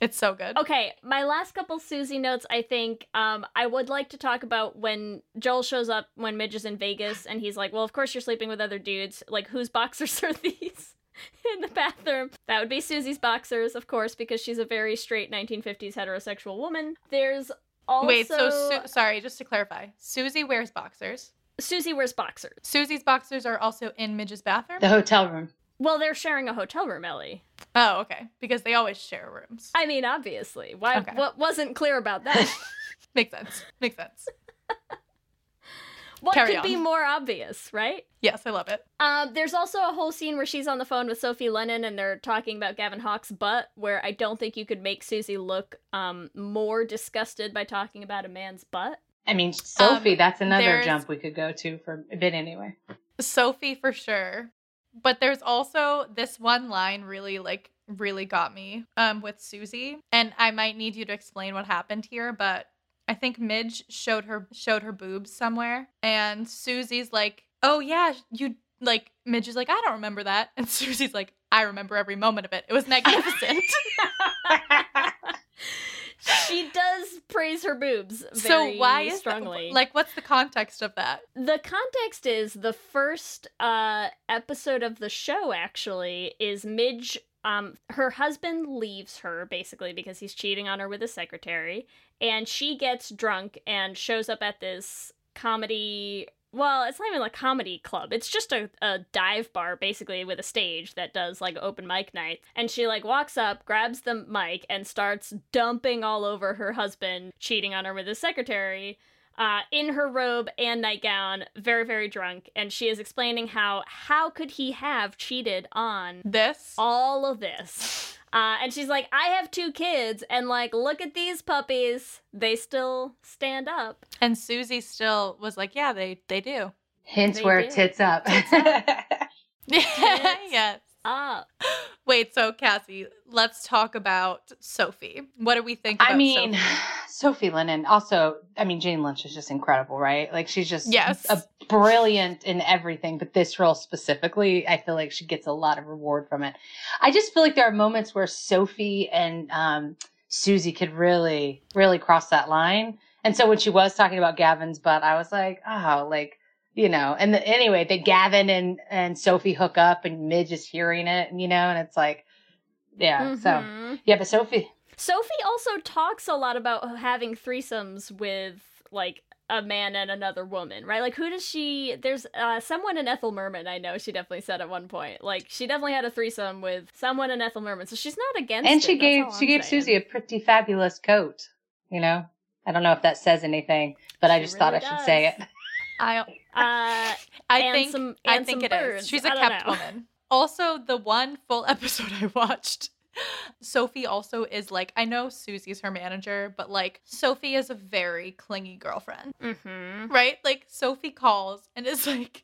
It's so good. Okay, my last couple Susie notes, I think um, I would like to talk about when Joel shows up when Midge is in Vegas and he's like, Well, of course you're sleeping with other dudes. Like, whose boxers are these in the bathroom? That would be Susie's boxers, of course, because she's a very straight 1950s heterosexual woman. There's also. Wait, so Su- sorry, just to clarify, Susie wears boxers. Susie wears boxers. Susie's boxers are also in Midge's bathroom. The hotel room. Well, they're sharing a hotel room, Ellie. Oh, okay, because they always share rooms. I mean, obviously. Why? Okay. What wasn't clear about that? Makes sense. Makes sense. what Carry could be more obvious, right? Yes, I love it. Um, there's also a whole scene where she's on the phone with Sophie Lennon and they're talking about Gavin Hawke's butt, where I don't think you could make Susie look um more disgusted by talking about a man's butt. I mean, Sophie, Um, that's another there's- jump we could go to for a bit anyway. Sophie for sure. But there's also this one line really like really got me um with Susie and I might need you to explain what happened here but I think Midge showed her showed her boobs somewhere and Susie's like, "Oh yeah, you like Midge is like, "I don't remember that." And Susie's like, "I remember every moment of it. It was magnificent." she does praise her boobs so why is that- strongly. like what's the context of that? the context is the first uh episode of the show actually is Midge um, her husband leaves her basically because he's cheating on her with his secretary, and she gets drunk and shows up at this comedy. Well, it's not even a comedy club. It's just a, a dive bar basically with a stage that does like open mic night. And she like walks up, grabs the mic, and starts dumping all over her husband, cheating on her with his secretary uh, in her robe and nightgown, very, very drunk, and she is explaining how how could he have cheated on this, all of this. Uh, and she's like, I have two kids, and like, look at these puppies. They still stand up. And Susie still was like, yeah, they they do. Hints They where do. tits up. yes. Up. Wait, so Kassie, let's talk about Sophie. What do we think about I mean, Sophie? Sophie Lennon. Also, I mean, Jane Lynch is just incredible, right? Like she's just Yes. a brilliant in everything. But this role specifically, I feel like she gets a lot of reward from it. I just feel like there are moments where Sophie and um, Susie could really, really cross that line. And so when she was talking about Gavin's butt, I was like, oh, like you know. And the, anyway, the Gavin and and Sophie hook up, and Midge is hearing it, and you know, and it's like, yeah. So Mhm. yeah, but Sophie. Sophie also talks a lot about having threesomes with like a man and another woman, right? Like who does she there's uh someone in Ethel Merman I know she definitely said at one point. Like she definitely had a threesome with someone in Ethel Merman. So she's not against and she that's gave she I'm gave saying. Susie a pretty fabulous coat. You know, I don't know if that says anything, but I She just thought I really should say it. I Uh I and think some- I think it is. birds. She's a kept know. woman. Also, the one full episode I watched, Sophie also is like I know Susie's her manager, but like Sophie is a very clingy girlfriend, Mhm. right? Like Sophie calls and is like,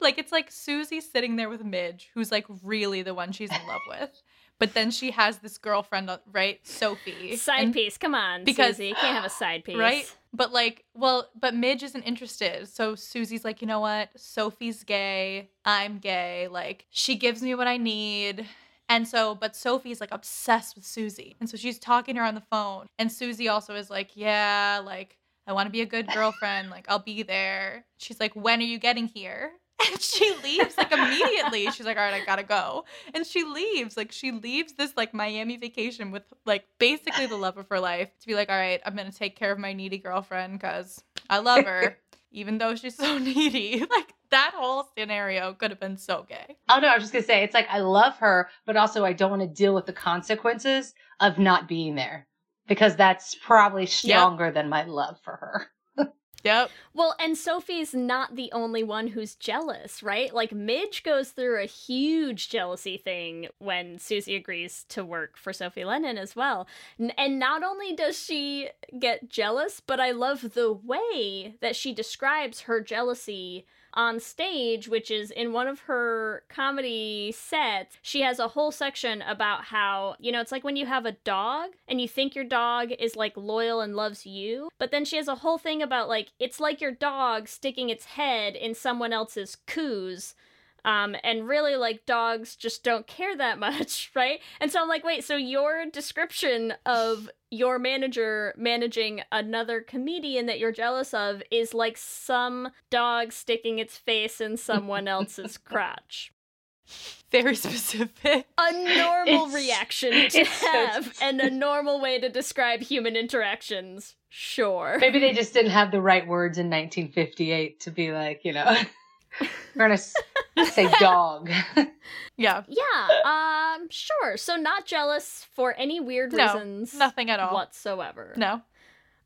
like it's like Susie sitting there with Midge, who's like really the one she's in love with, but then she has this girlfriend, uh, right? Sophie, Side and- piece. Come on, because- Susie. You can't have a side piece. Right? But like, well, but Midge isn't interested. So Susie's like, you know what? Sophie's gay. I'm gay. Like, she gives me what I need. And so, but Sophie's like obsessed with Susie. And so she's talking to her on the phone. And Susie also is like, yeah, like, I want to be a good girlfriend. Like, I'll be there. She's like, when are you getting here? And she leaves like immediately. She's like, all right, I gotta go. And she leaves. Like, she leaves this like Miami vacation with like basically the love of her life to be like, all right, I'm gonna take care of my needy girlfriend because I love her, even though she's so needy. Like, that whole scenario could have been so gay. Oh no, I was just gonna say it's like I love her, but also I don't want to deal with the consequences of not being there because that's probably stronger than my love for her. Yep. Well, and Sophie's not the only one who's jealous, right? Like Midge goes through a huge jealousy thing when Susie agrees to work for Sophie Lennon as well. And not only does she get jealous, but I love the way that she describes her jealousy on stage, which is in one of her comedy sets. She has a whole section about how, you know, it's like when you have a dog and you think your dog is like loyal and loves you, but then she has a whole thing about like it's like your dog sticking its head in someone else's coos. Um, and really, like, dogs just don't care that much, right? And so I'm like, wait, so your description of your manager managing another comedian that you're jealous of is like some dog sticking its face in someone else's crotch. Very specific. A normal It's- reaction to it's so have and a normal way to describe human interactions. Sure. Maybe they just didn't have the right words in 1958 to be like, you know, we're gonna say dog. Yeah. Yeah, um, sure. So not jealous for any weird No, reasons. nothing at all. Whatsoever. No.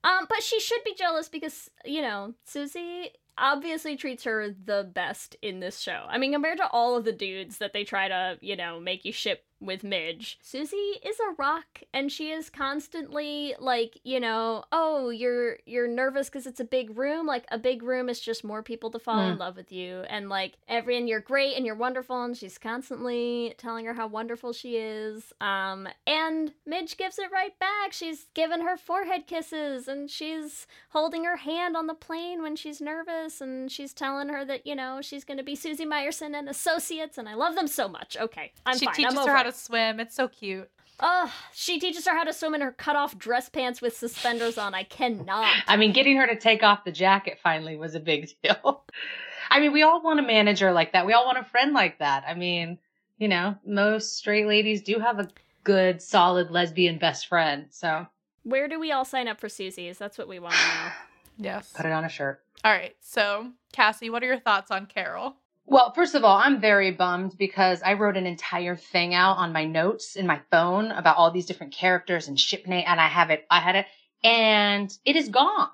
Um, but she should be jealous because, you know, Susie obviously treats her the best in this show. I mean, compared to all of the dudes that they try to, you know, make you ship with Midge, Susie is a rock and she is constantly like, you know, oh, you're you're nervous cuz it's a big room. Like a big room is just more people to fall in Mm. love with you and like every and you're great and you're wonderful and she's constantly telling her how wonderful she is. Um and Midge gives it right back. She's given her forehead kisses and she's holding her hand on the plane when she's nervous and she's telling her that, you know, she's going to be Susie Myerson and associates and I love them so much. Okay. I'm she fine. teaches I'm her over. To swim. It's so cute. Ugh, she teaches her how to swim in her cut off dress pants with suspenders on. I cannot. I mean, getting her to take off the jacket finally was a big deal. I mean, we all want a manager like that. We all want a friend like that. I mean, You know, most straight ladies do have a good, solid lesbian best friend. So Where do we all sign up for Susie's? That's what we want to know. Yes. put it on a shirt. All right. So, Kassie, what are your thoughts on Carol? Well, first of all, I'm very bummed because I wrote an entire thing out on my notes in my phone about all these different characters and ship name, and I have it. I had it, and it is gone.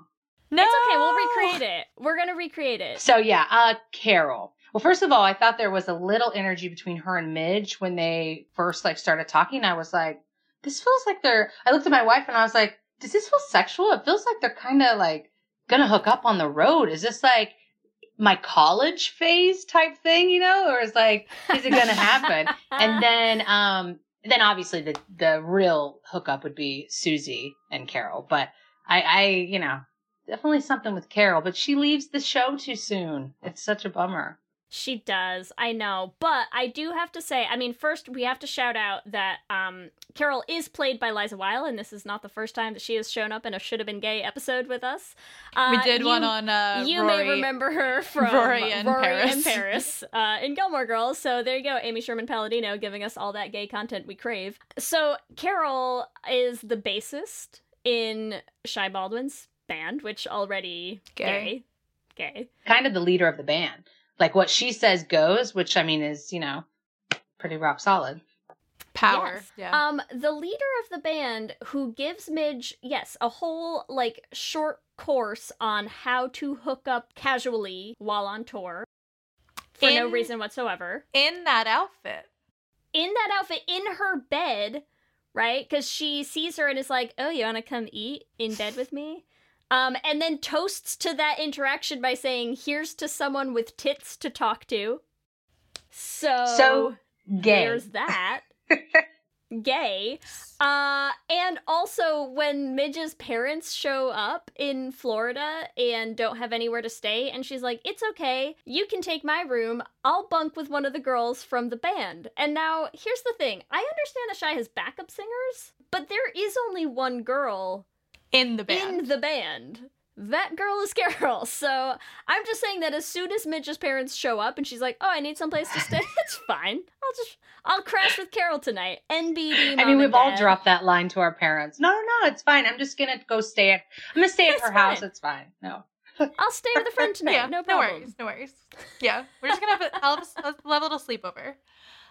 No. It's okay. We'll recreate it. We're gonna recreate it. So yeah, uh, Carol. Well, first of all, I thought there was a little energy between her and Midge when they first like started talking. I was like, this feels like they're. I looked at my wife and I was like, does this feel sexual? It feels like they're kind of like gonna hook up on the road. Is this like my college phase type thing, you know, or is like, is it gonna happen? and then, um, then obviously the the real hookup would be Susie and Carol. But I, I, you know, definitely something with Carol. But she leaves the show too soon. It's such a bummer. She does, I know. But I do have to say, I mean, first we have to shout out that um, Carol is played by Liza Weil, and this is not the first time that she has shown up in a Should Have Been Gay episode with us. Uh, we did you- one on uh, you Rory, may remember her from Rory and Paris. and Paris uh, in Gilmore Girls. So there you go, Amy Sherman Palladino giving us all that gay content we crave. So Carol is the bassist in Shy Baldwin's band, which already Gay. gay, gay. Kind of the leader of the band. Like what she says goes, which I mean is, you know, pretty rock solid. Power. Yes. Yeah. Um, the leader of the band who gives Midge, yes, a whole like short course on how to hook up casually while on tour for no reason whatsoever. in that outfit. In that outfit, in her bed, right? Because she sees her and is like, "Oh, you want to come eat in bed with me?" Um, and then toasts to that interaction by saying, "Here's to someone with tits to talk to." So, So gay. there's that. Gay. Uh, and also when Midge's parents show up in Florida and don't have anywhere to stay, and she's like, It's okay, you can take my room, I'll bunk with one of the girls from the band. And now, here's the thing I understand that Shy has backup singers, but there is only one girl In the band. in the band. That girl is Carol. So I'm just saying that as soon as Midge's parents show up and she's like, "Oh, I need someplace to stay," it's fine. I'll just I'll crash with Carol tonight. NBD. I mean, we've all dad. dropped that line to our parents. No, no, no, it's fine. I'm just gonna go stay at. I'm gonna stay at It's her house. It's fine. No. I'll stay with a friend tonight. yeah, no no worries, no worries. Yeah, we're just gonna have a, I'll have a, a level to sleepover.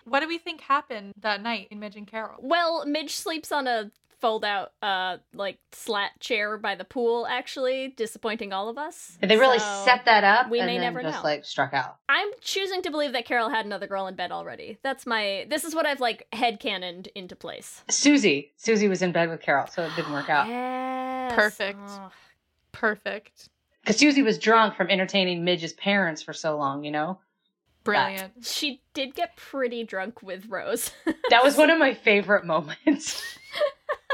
What do we think happened that night in Midge and Carol? Well, Midge sleeps on a fold out uh like slat chair by the pool actually disappointing all of us They really So, set that up. we and may then never just know. like struck out. i'm choosing to believe that carol had another girl in bed already that's my this is what i've like headcanoned into place Susie. Susie was in bed with Carol, so it didn't work out. Yes. Perfect. Oh. Perfect. Because Susie was drunk from entertaining Midge's parents for so long, you know? Brilliant. she did get pretty drunk with rose That was one of my favorite moments.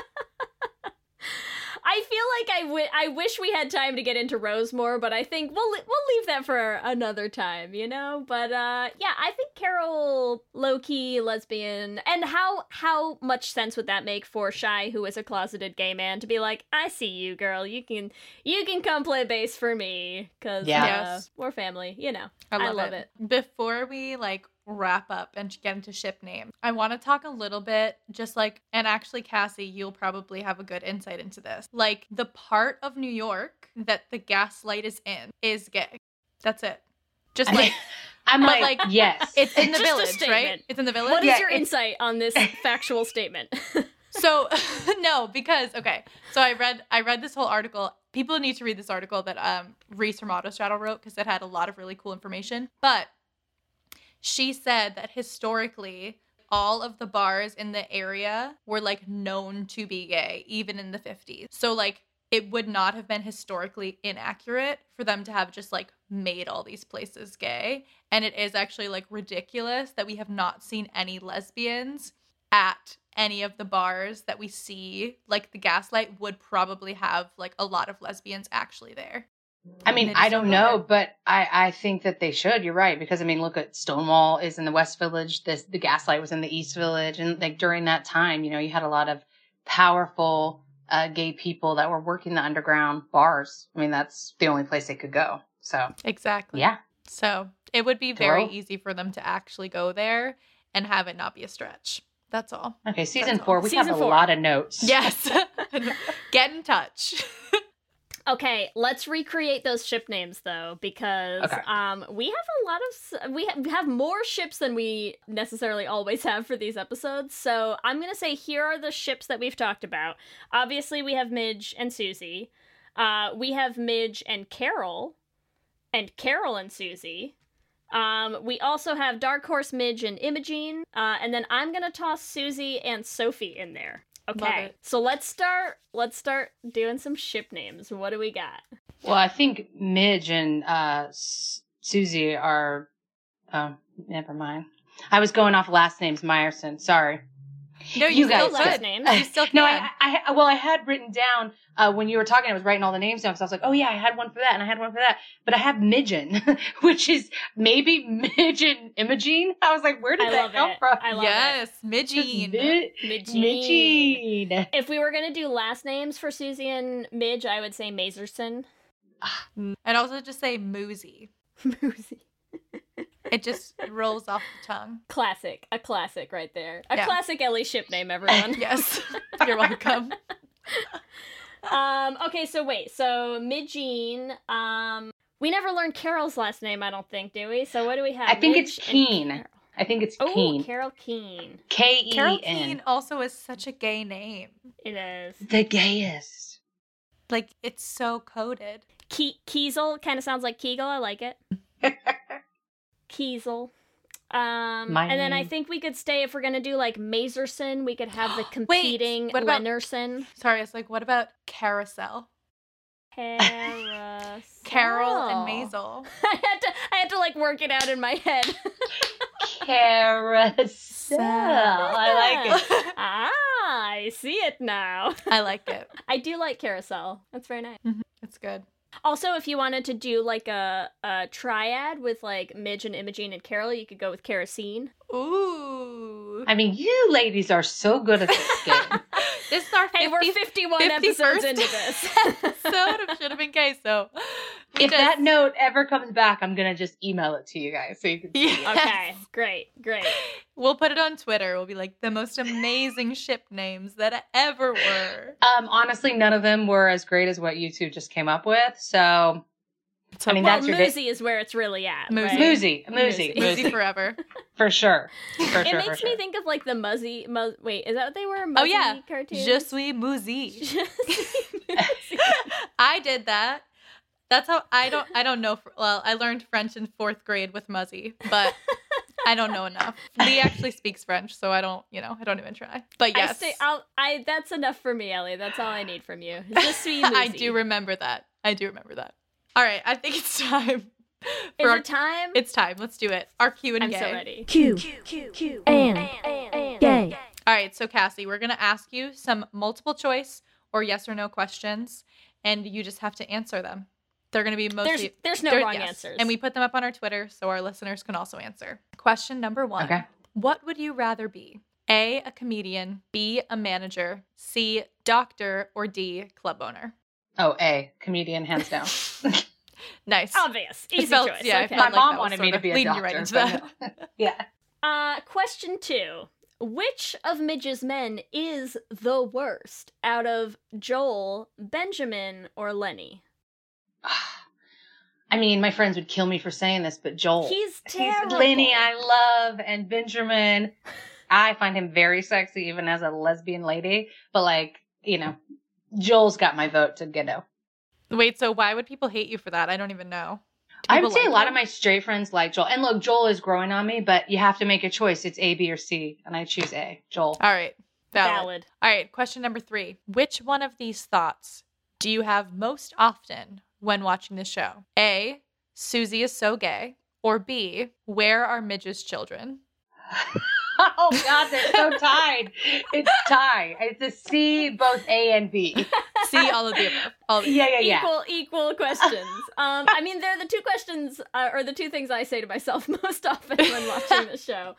I feel like I wi- I wish we had time to get into Rose more, but I think we'll li- we'll leave that for another time, you know. But uh, yeah, I think Carol low key lesbian, and how how much sense would that make for Shy, who is a closeted gay man, to be like, I see you, girl. You can you can come play bass for me, cause Yeah. uh, we're family, you know. I love, it. Before we like wrap up and get into ship name, I want to talk a little bit just like and actually Kassie, you'll probably have a good insight into this. Like the part of New York that the gaslight is in is gay. That's it. Just like I'm like, like, yes. it's in the Just village, right? It's in the village. What is Yeah, your it's- insight on this factual statement? So no, because okay. So I read I read this whole article. People need to read this article that um Reese from Autostraddle wrote because it had a lot of really cool information. But she said that historically all of the bars in the area were like known to be gay, even in the 50s. So like it would not have been historically inaccurate for them to have just like made all these places gay. And it is actually like ridiculous that we have not seen any lesbians at any of the bars that we see. Like the Gaslight would probably have like a lot of lesbians actually there. I mean, I don't know, but I, I think that they should. You're right because I mean, look at Stonewall is in the West Village. This the Gaslight was in the East Village, and like during that time, you know, you had a lot of powerful uh, gay people that were working the underground bars. I mean, that's the only place they could go. So Exactly. yeah, So it would be very easy for them to actually go there. and have it not be a stretch. That's all. Okay, season That's four. all. We Season have a four. lot of notes. Yes. Get in touch. Okay, let's recreate those ship names though, because Okay. um, we have a lot of we have more ships than we necessarily always have for these episodes. So I'm gonna say here are the ships that we've talked about. Obviously, we have Midge and Susie. Uh, we have Midge and Carol, and Carol and Susie. Um, we also have Dark Horse, Midge, and Imogene. Uh, and then I'm gonna toss Susie and Sophie in there. Okay, so let's start. Let's start doing some ship names. What do we got? Well, I think Midge and uh, Susie are. Oh, never mind. I was going off last names, Myerson. Sorry. No, You you, still guys- could. names. You still can. No, I, I, well, I had written down uh, when you were talking. I was writing all the names down because I was like, oh yeah, I had one for that and I had one for that. But I have Midgene, which is maybe Midge and Imogene. I was like, where did I that love come it. from? I love yes, Midgene. Mid- Midgene. Midgene. If we were gonna do last names for Susie and Midge, I would say Mazerson. And also just say Moosey. Moosey. It just rolls off the tongue. Classic. A classic right there. A Yeah. classic Ellie ship name, everyone. Yes. You're welcome. um, okay, so wait, so Midgene, um we never learned Carol's last name, I don't think, do we? So what do we have? I think it's Midge and Keane. I think it's Oh, Keane. Carol Keane. K E Carol Keane also is such a gay name. It is. The gayest. Like it's so coded. Ke- Kiesel kind of sounds like Kegel. I like it. Kiesel. Um, and then I think we could stay if we're gonna do like Mazerson. We could have the competing what about-. Sorry, it's like what about Carousel? Carousel. Carol and Maisel. I had to. I had to like work it out in my head. Carousel. I like it. ah, I see it now. I like it. I do like carousel. That's very nice. It's good. Also, if you wanted to do like a, a triad with like Midge and Imogene and Carol, you could go with kerosene. Ooh. I mean, you ladies are so good at this game. This is our 50, Hey, we're 51 episodes into this. episode of Should Have Been Gay, so if that note ever comes back, I'm gonna just email it to you guys so you can. See. Yes. okay, great, great. We'll put it on Twitter. We'll be like the most amazing ship names that ever were. Um, honestly, none of them were as great as what you two just came up with. So, I mean, well, that's your Moosey is where it's really at. Moosey. right? Moosey, Moosey, Easy forever. for sure, for It sure. makes for me sure. think of like the Muzzy. Mu- wait, is that what they were? Oh, Muzzy Oh yeah, cartoons. Je suis Muzzy. I did that. That's how I don't. I don't know. Well, I learned French in fourth grade with Muzzy, but I don't know enough. Leigh actually speaks French, so I don't. You know, I don't even try. But I yes, I'll, I that's enough for me, Ellie. That's all I need from you. Just see I do remember that. I do remember that. All right, I think it's time. Is our- it time? It's time. Let's do it. Our Q and I'm gay. so ready. Q, Q, Q, and, and, and, gay. All right, so Kassie, we're gonna ask you some multiple choice or yes or no questions, and you just have to answer them. They're gonna be mostly there's there's no they're- wrong yes. answers. and we put them up on our Twitter so our listeners can also answer. Question number one: Okay. What would you rather be? A, a comedian. B, a manager. C, doctor. Or D, club owner. Oh, a comedian, hands down. Nice. Obvious, It easy felt- choice. yeah, okay. My like mom wanted me to be a leading doctor. you right into but that. no. yeah. Uh, question two. Which of Midge's men is the worst out of Joel, Benjamin, or Lenny? I mean, my friends would kill me for saying this, but Joel. He's terrible. Lenny, I love, and Benjamin. I find him very sexy, even as a lesbian lady. But like, you know, Joel's got my vote to Ghetto. Wait, so why would people hate you for that? I don't even know. Do I people would say like a lot him? of my straight friends like Joel. And look, Joel is growing on me, but you have to make a choice. It's A, B, or C, and I choose A. Joel. All right. Valid. Valid. All right. Question number three. Which one of these thoughts do you have most often when watching the show? A. Susie is so gay. Or B. Where are Midge's children? oh God, they're so tied. It's tie. It's a C, both A and B. See all of the above. All the- Yeah, yeah, yeah. Equal, equal questions. um, I mean, they're the two questions, uh, or the two things I say to myself most often when watching the show.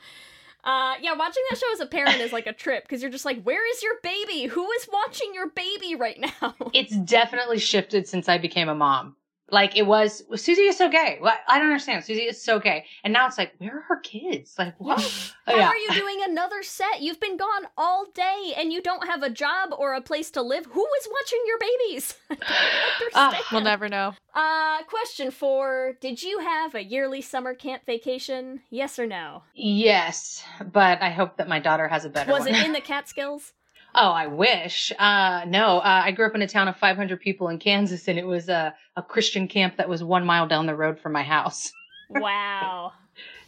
Uh, yeah, watching that show as a parent is like a trip because you're just like, where is your baby? Who is watching your baby right now? It's definitely shifted since I became a mom. Like it was Susie is so gay. I don't understand. Susie is so gay. And now it's like, where are her kids? Like what? How Yeah. are you doing another set? You've been gone all day and you don't have a job or a place to live. Who is watching your babies? we'll never know. Uh, question four Did you have a yearly summer camp vacation? Yes or no? Yes, but I hope that my daughter has a better Was one. it in the Catskills? Oh, I wish. Uh, no, uh, I grew up in a town of 500 people in Kansas, and it was a, a Christian camp that was one mile down the road from my house. Wow.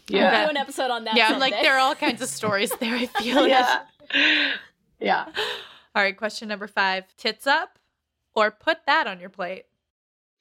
Yeah. We'll do an episode on that. Yeah, I'm like there are all kinds of stories there. I feel Yeah. Yeah. All right, question number five: tits up, or put that on your plate.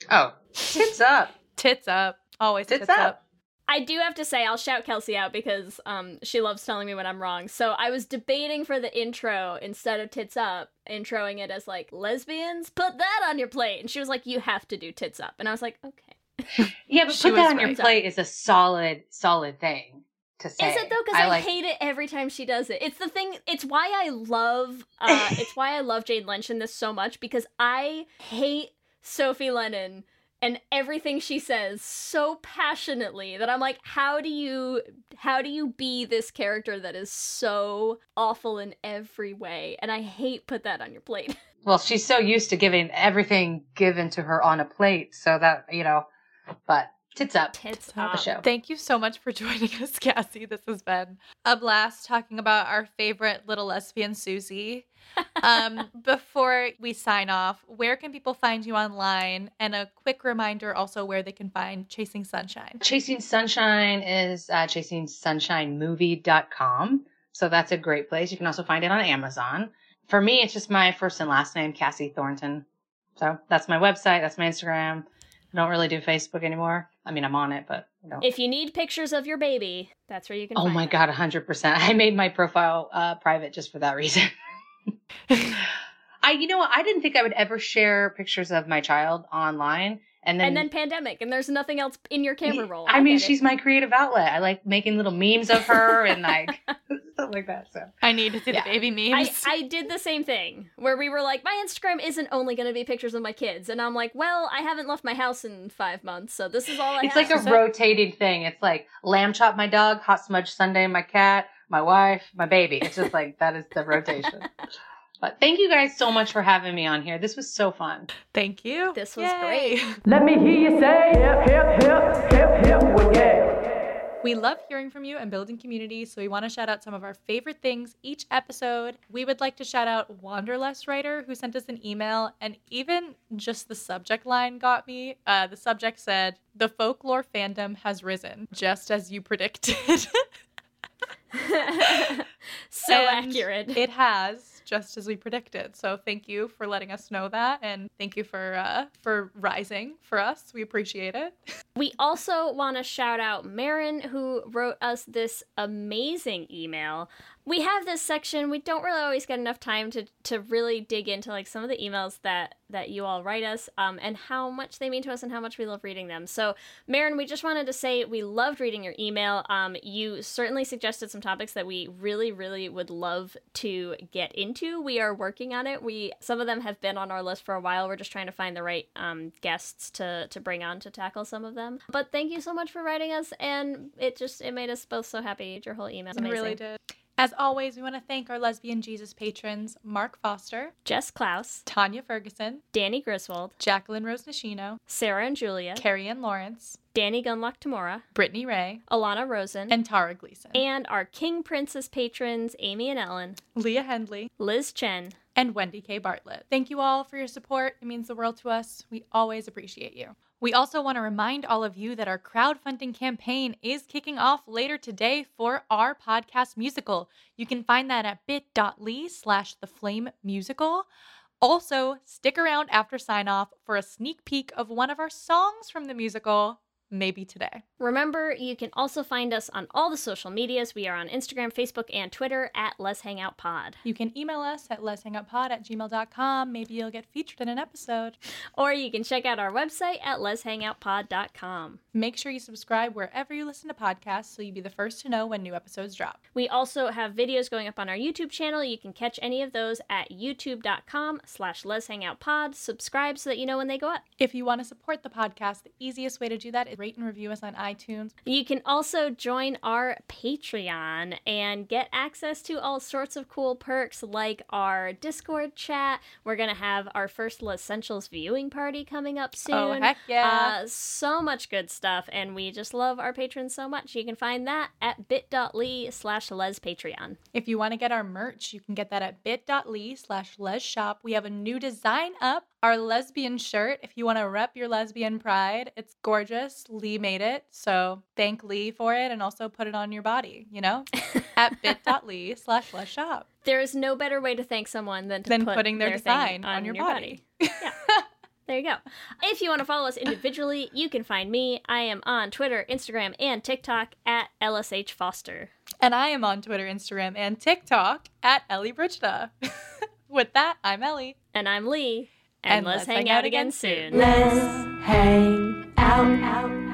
Oh, tits up. Tits up. Always tits, Tits up. up. I do have to say, I'll shout Kelsey out because um, she loves telling me when I'm wrong. So I was debating for the intro instead of tits up, introing it as like lesbians, put that on your plate. And she was like, you have to do tits up. And I was like, okay. Yeah, but put that on your plate is a solid, solid thing to say. Is it though? Because I, like, hate it every time she does it. It's the thing. It's why I love. Uh, it's why I love Jane Lynch in this so much because I hate Sophie Lennon and everything she says so passionately that I'm like, how do you, how do you be this character that is so awful in every way? And I hate put that on your plate. Well, she's so used to giving everything given to her on a plate, so that you know. But tits up. Tits The show. Thank you so much for joining us, Kassie. This has been a blast talking about our favorite little lesbian Susie. Um, before we sign off, where can people find you online? And a quick reminder also where they can find Chasing Sunshine. Chasing Sunshine is uh, chasingsunshinemovie.com. So that's a great place. You can also find it on Amazon. For me, it's just my first and last name, Kassie Thornton. So that's my website. That's my Instagram. I don't really do Facebook anymore. I mean, I'm on it, but I don't. If you need pictures of your baby, that's where you can. Find Oh my them. God, 100%. I made my profile uh, private just for that reason. I, you know? I didn't think I would ever share pictures of my child online. And then, and then pandemic, and there's nothing else in your camera roll. I mean, get it. she's my creative outlet. I like making little memes of her and like stuff like that. So I need to see Yeah. the baby I, memes. I did the same thing where we were like, my Instagram isn't only going to be pictures of my kids, and I'm like, well, I haven't left my house in five months, so this is all I it's have. like a rotating thing. It's like lamb chop my dog, hot smudge Sunday my cat, my wife, my baby. It's just like that is the rotation. But thank you guys so much for having me on here. This was so fun. Thank you. This was Yay. great. Let me hear you say hip, hip, hip, hip, hip, well, yeah. We love hearing from you and building community, so we want to shout out some of our favorite things each episode. We would like to shout out Wanderlust Writer, who sent us an email, and even just the subject line got me. Uh, the subject said, The folklore fandom has risen, just as you predicted. so And accurate. It has, just as we predicted. So thank you for letting us know that, and thank you for uh, for rising for us. We appreciate it. We also want to shout out Marin, who wrote us this amazing email. We have this section. We don't really always get enough time to, to really dig into like some of the emails that that you all write us, um, and how much they mean to us, and how much we love reading them. So, Marin, we just wanted to say we loved reading your email. Um, you certainly suggested some topics that we really, really would love to get into. We are working on it. We some of them have been on our list for a while. We're just trying to find the right um, guests to to bring on to tackle some of them. But thank you so much for writing us, and it just it made us both so happy. Your whole email, It really did. As always, we want to thank our lesbian Jesus patrons Mark Foster, Jess Klaus, Tanya Ferguson, Danny Griswold, Jacqueline Rose Nishino, Sarah and Julia, Carrie Ann Lawrence, Danny Gunlock Tamora, Brittany Ray, Alana Rosen, and Tara Gleason, and our King Princess patrons Amy and Ellen, Leah Hendley, Liz Chen, and Wendy K. Bartlett. Thank you all for your support. It means the world to us. We always appreciate you. We also want to remind all of you that our crowdfunding campaign is kicking off later today for our podcast musical. You can find that at bit.ly slash the flame musical. Also, stick around after sign off for a sneak peek of one of our songs from the musical maybe today. Remember, you can also find us on all the social medias. We are on Instagram, Facebook, and Twitter at Let's Hang Out Pod. You can email us at let's hang pod at gmail.com. Maybe you'll get featured in an episode. Or you can check out our website at let'shangoutpod.com. Make sure you subscribe wherever you listen to podcasts so you'll be the first to know when new episodes drop. We also have videos going up on our YouTube channel. You can catch any of those at youtube.com slash Let's Hang Pod. Subscribe so that you know when they go up. If you want to support the podcast, the easiest way to do that is rate and review us on iTunes. You can also join our Patreon and get access to all sorts of cool perks like our Discord chat. We're going to have our first Essentials viewing party coming up soon. Oh, heck yeah. Uh, so much good stuff, and we just love our patrons so much. You can find that at bit.ly slash lespatreon. If you want to get our merch, you can get that at bit.ly slash lesshop. We have a new design up, our lesbian shirt. If you want to rep your lesbian pride, it's gorgeous. Leigh made it, so thank Leigh for it and also put it on your body, you know? at bit.ly slash lesshop. There is no better way to thank someone than to Than put putting their thing design on your body. yeah. There you go. If you want to follow us individually, you can find me. I am on Twitter, Instagram, and TikTok at LSH Foster. And I am on Twitter, Instagram, and TikTok at Ellie Brigida. With that, I'm Ellie. And I'm Leigh. And, let's, hang, out again soon. Let's hang out, out.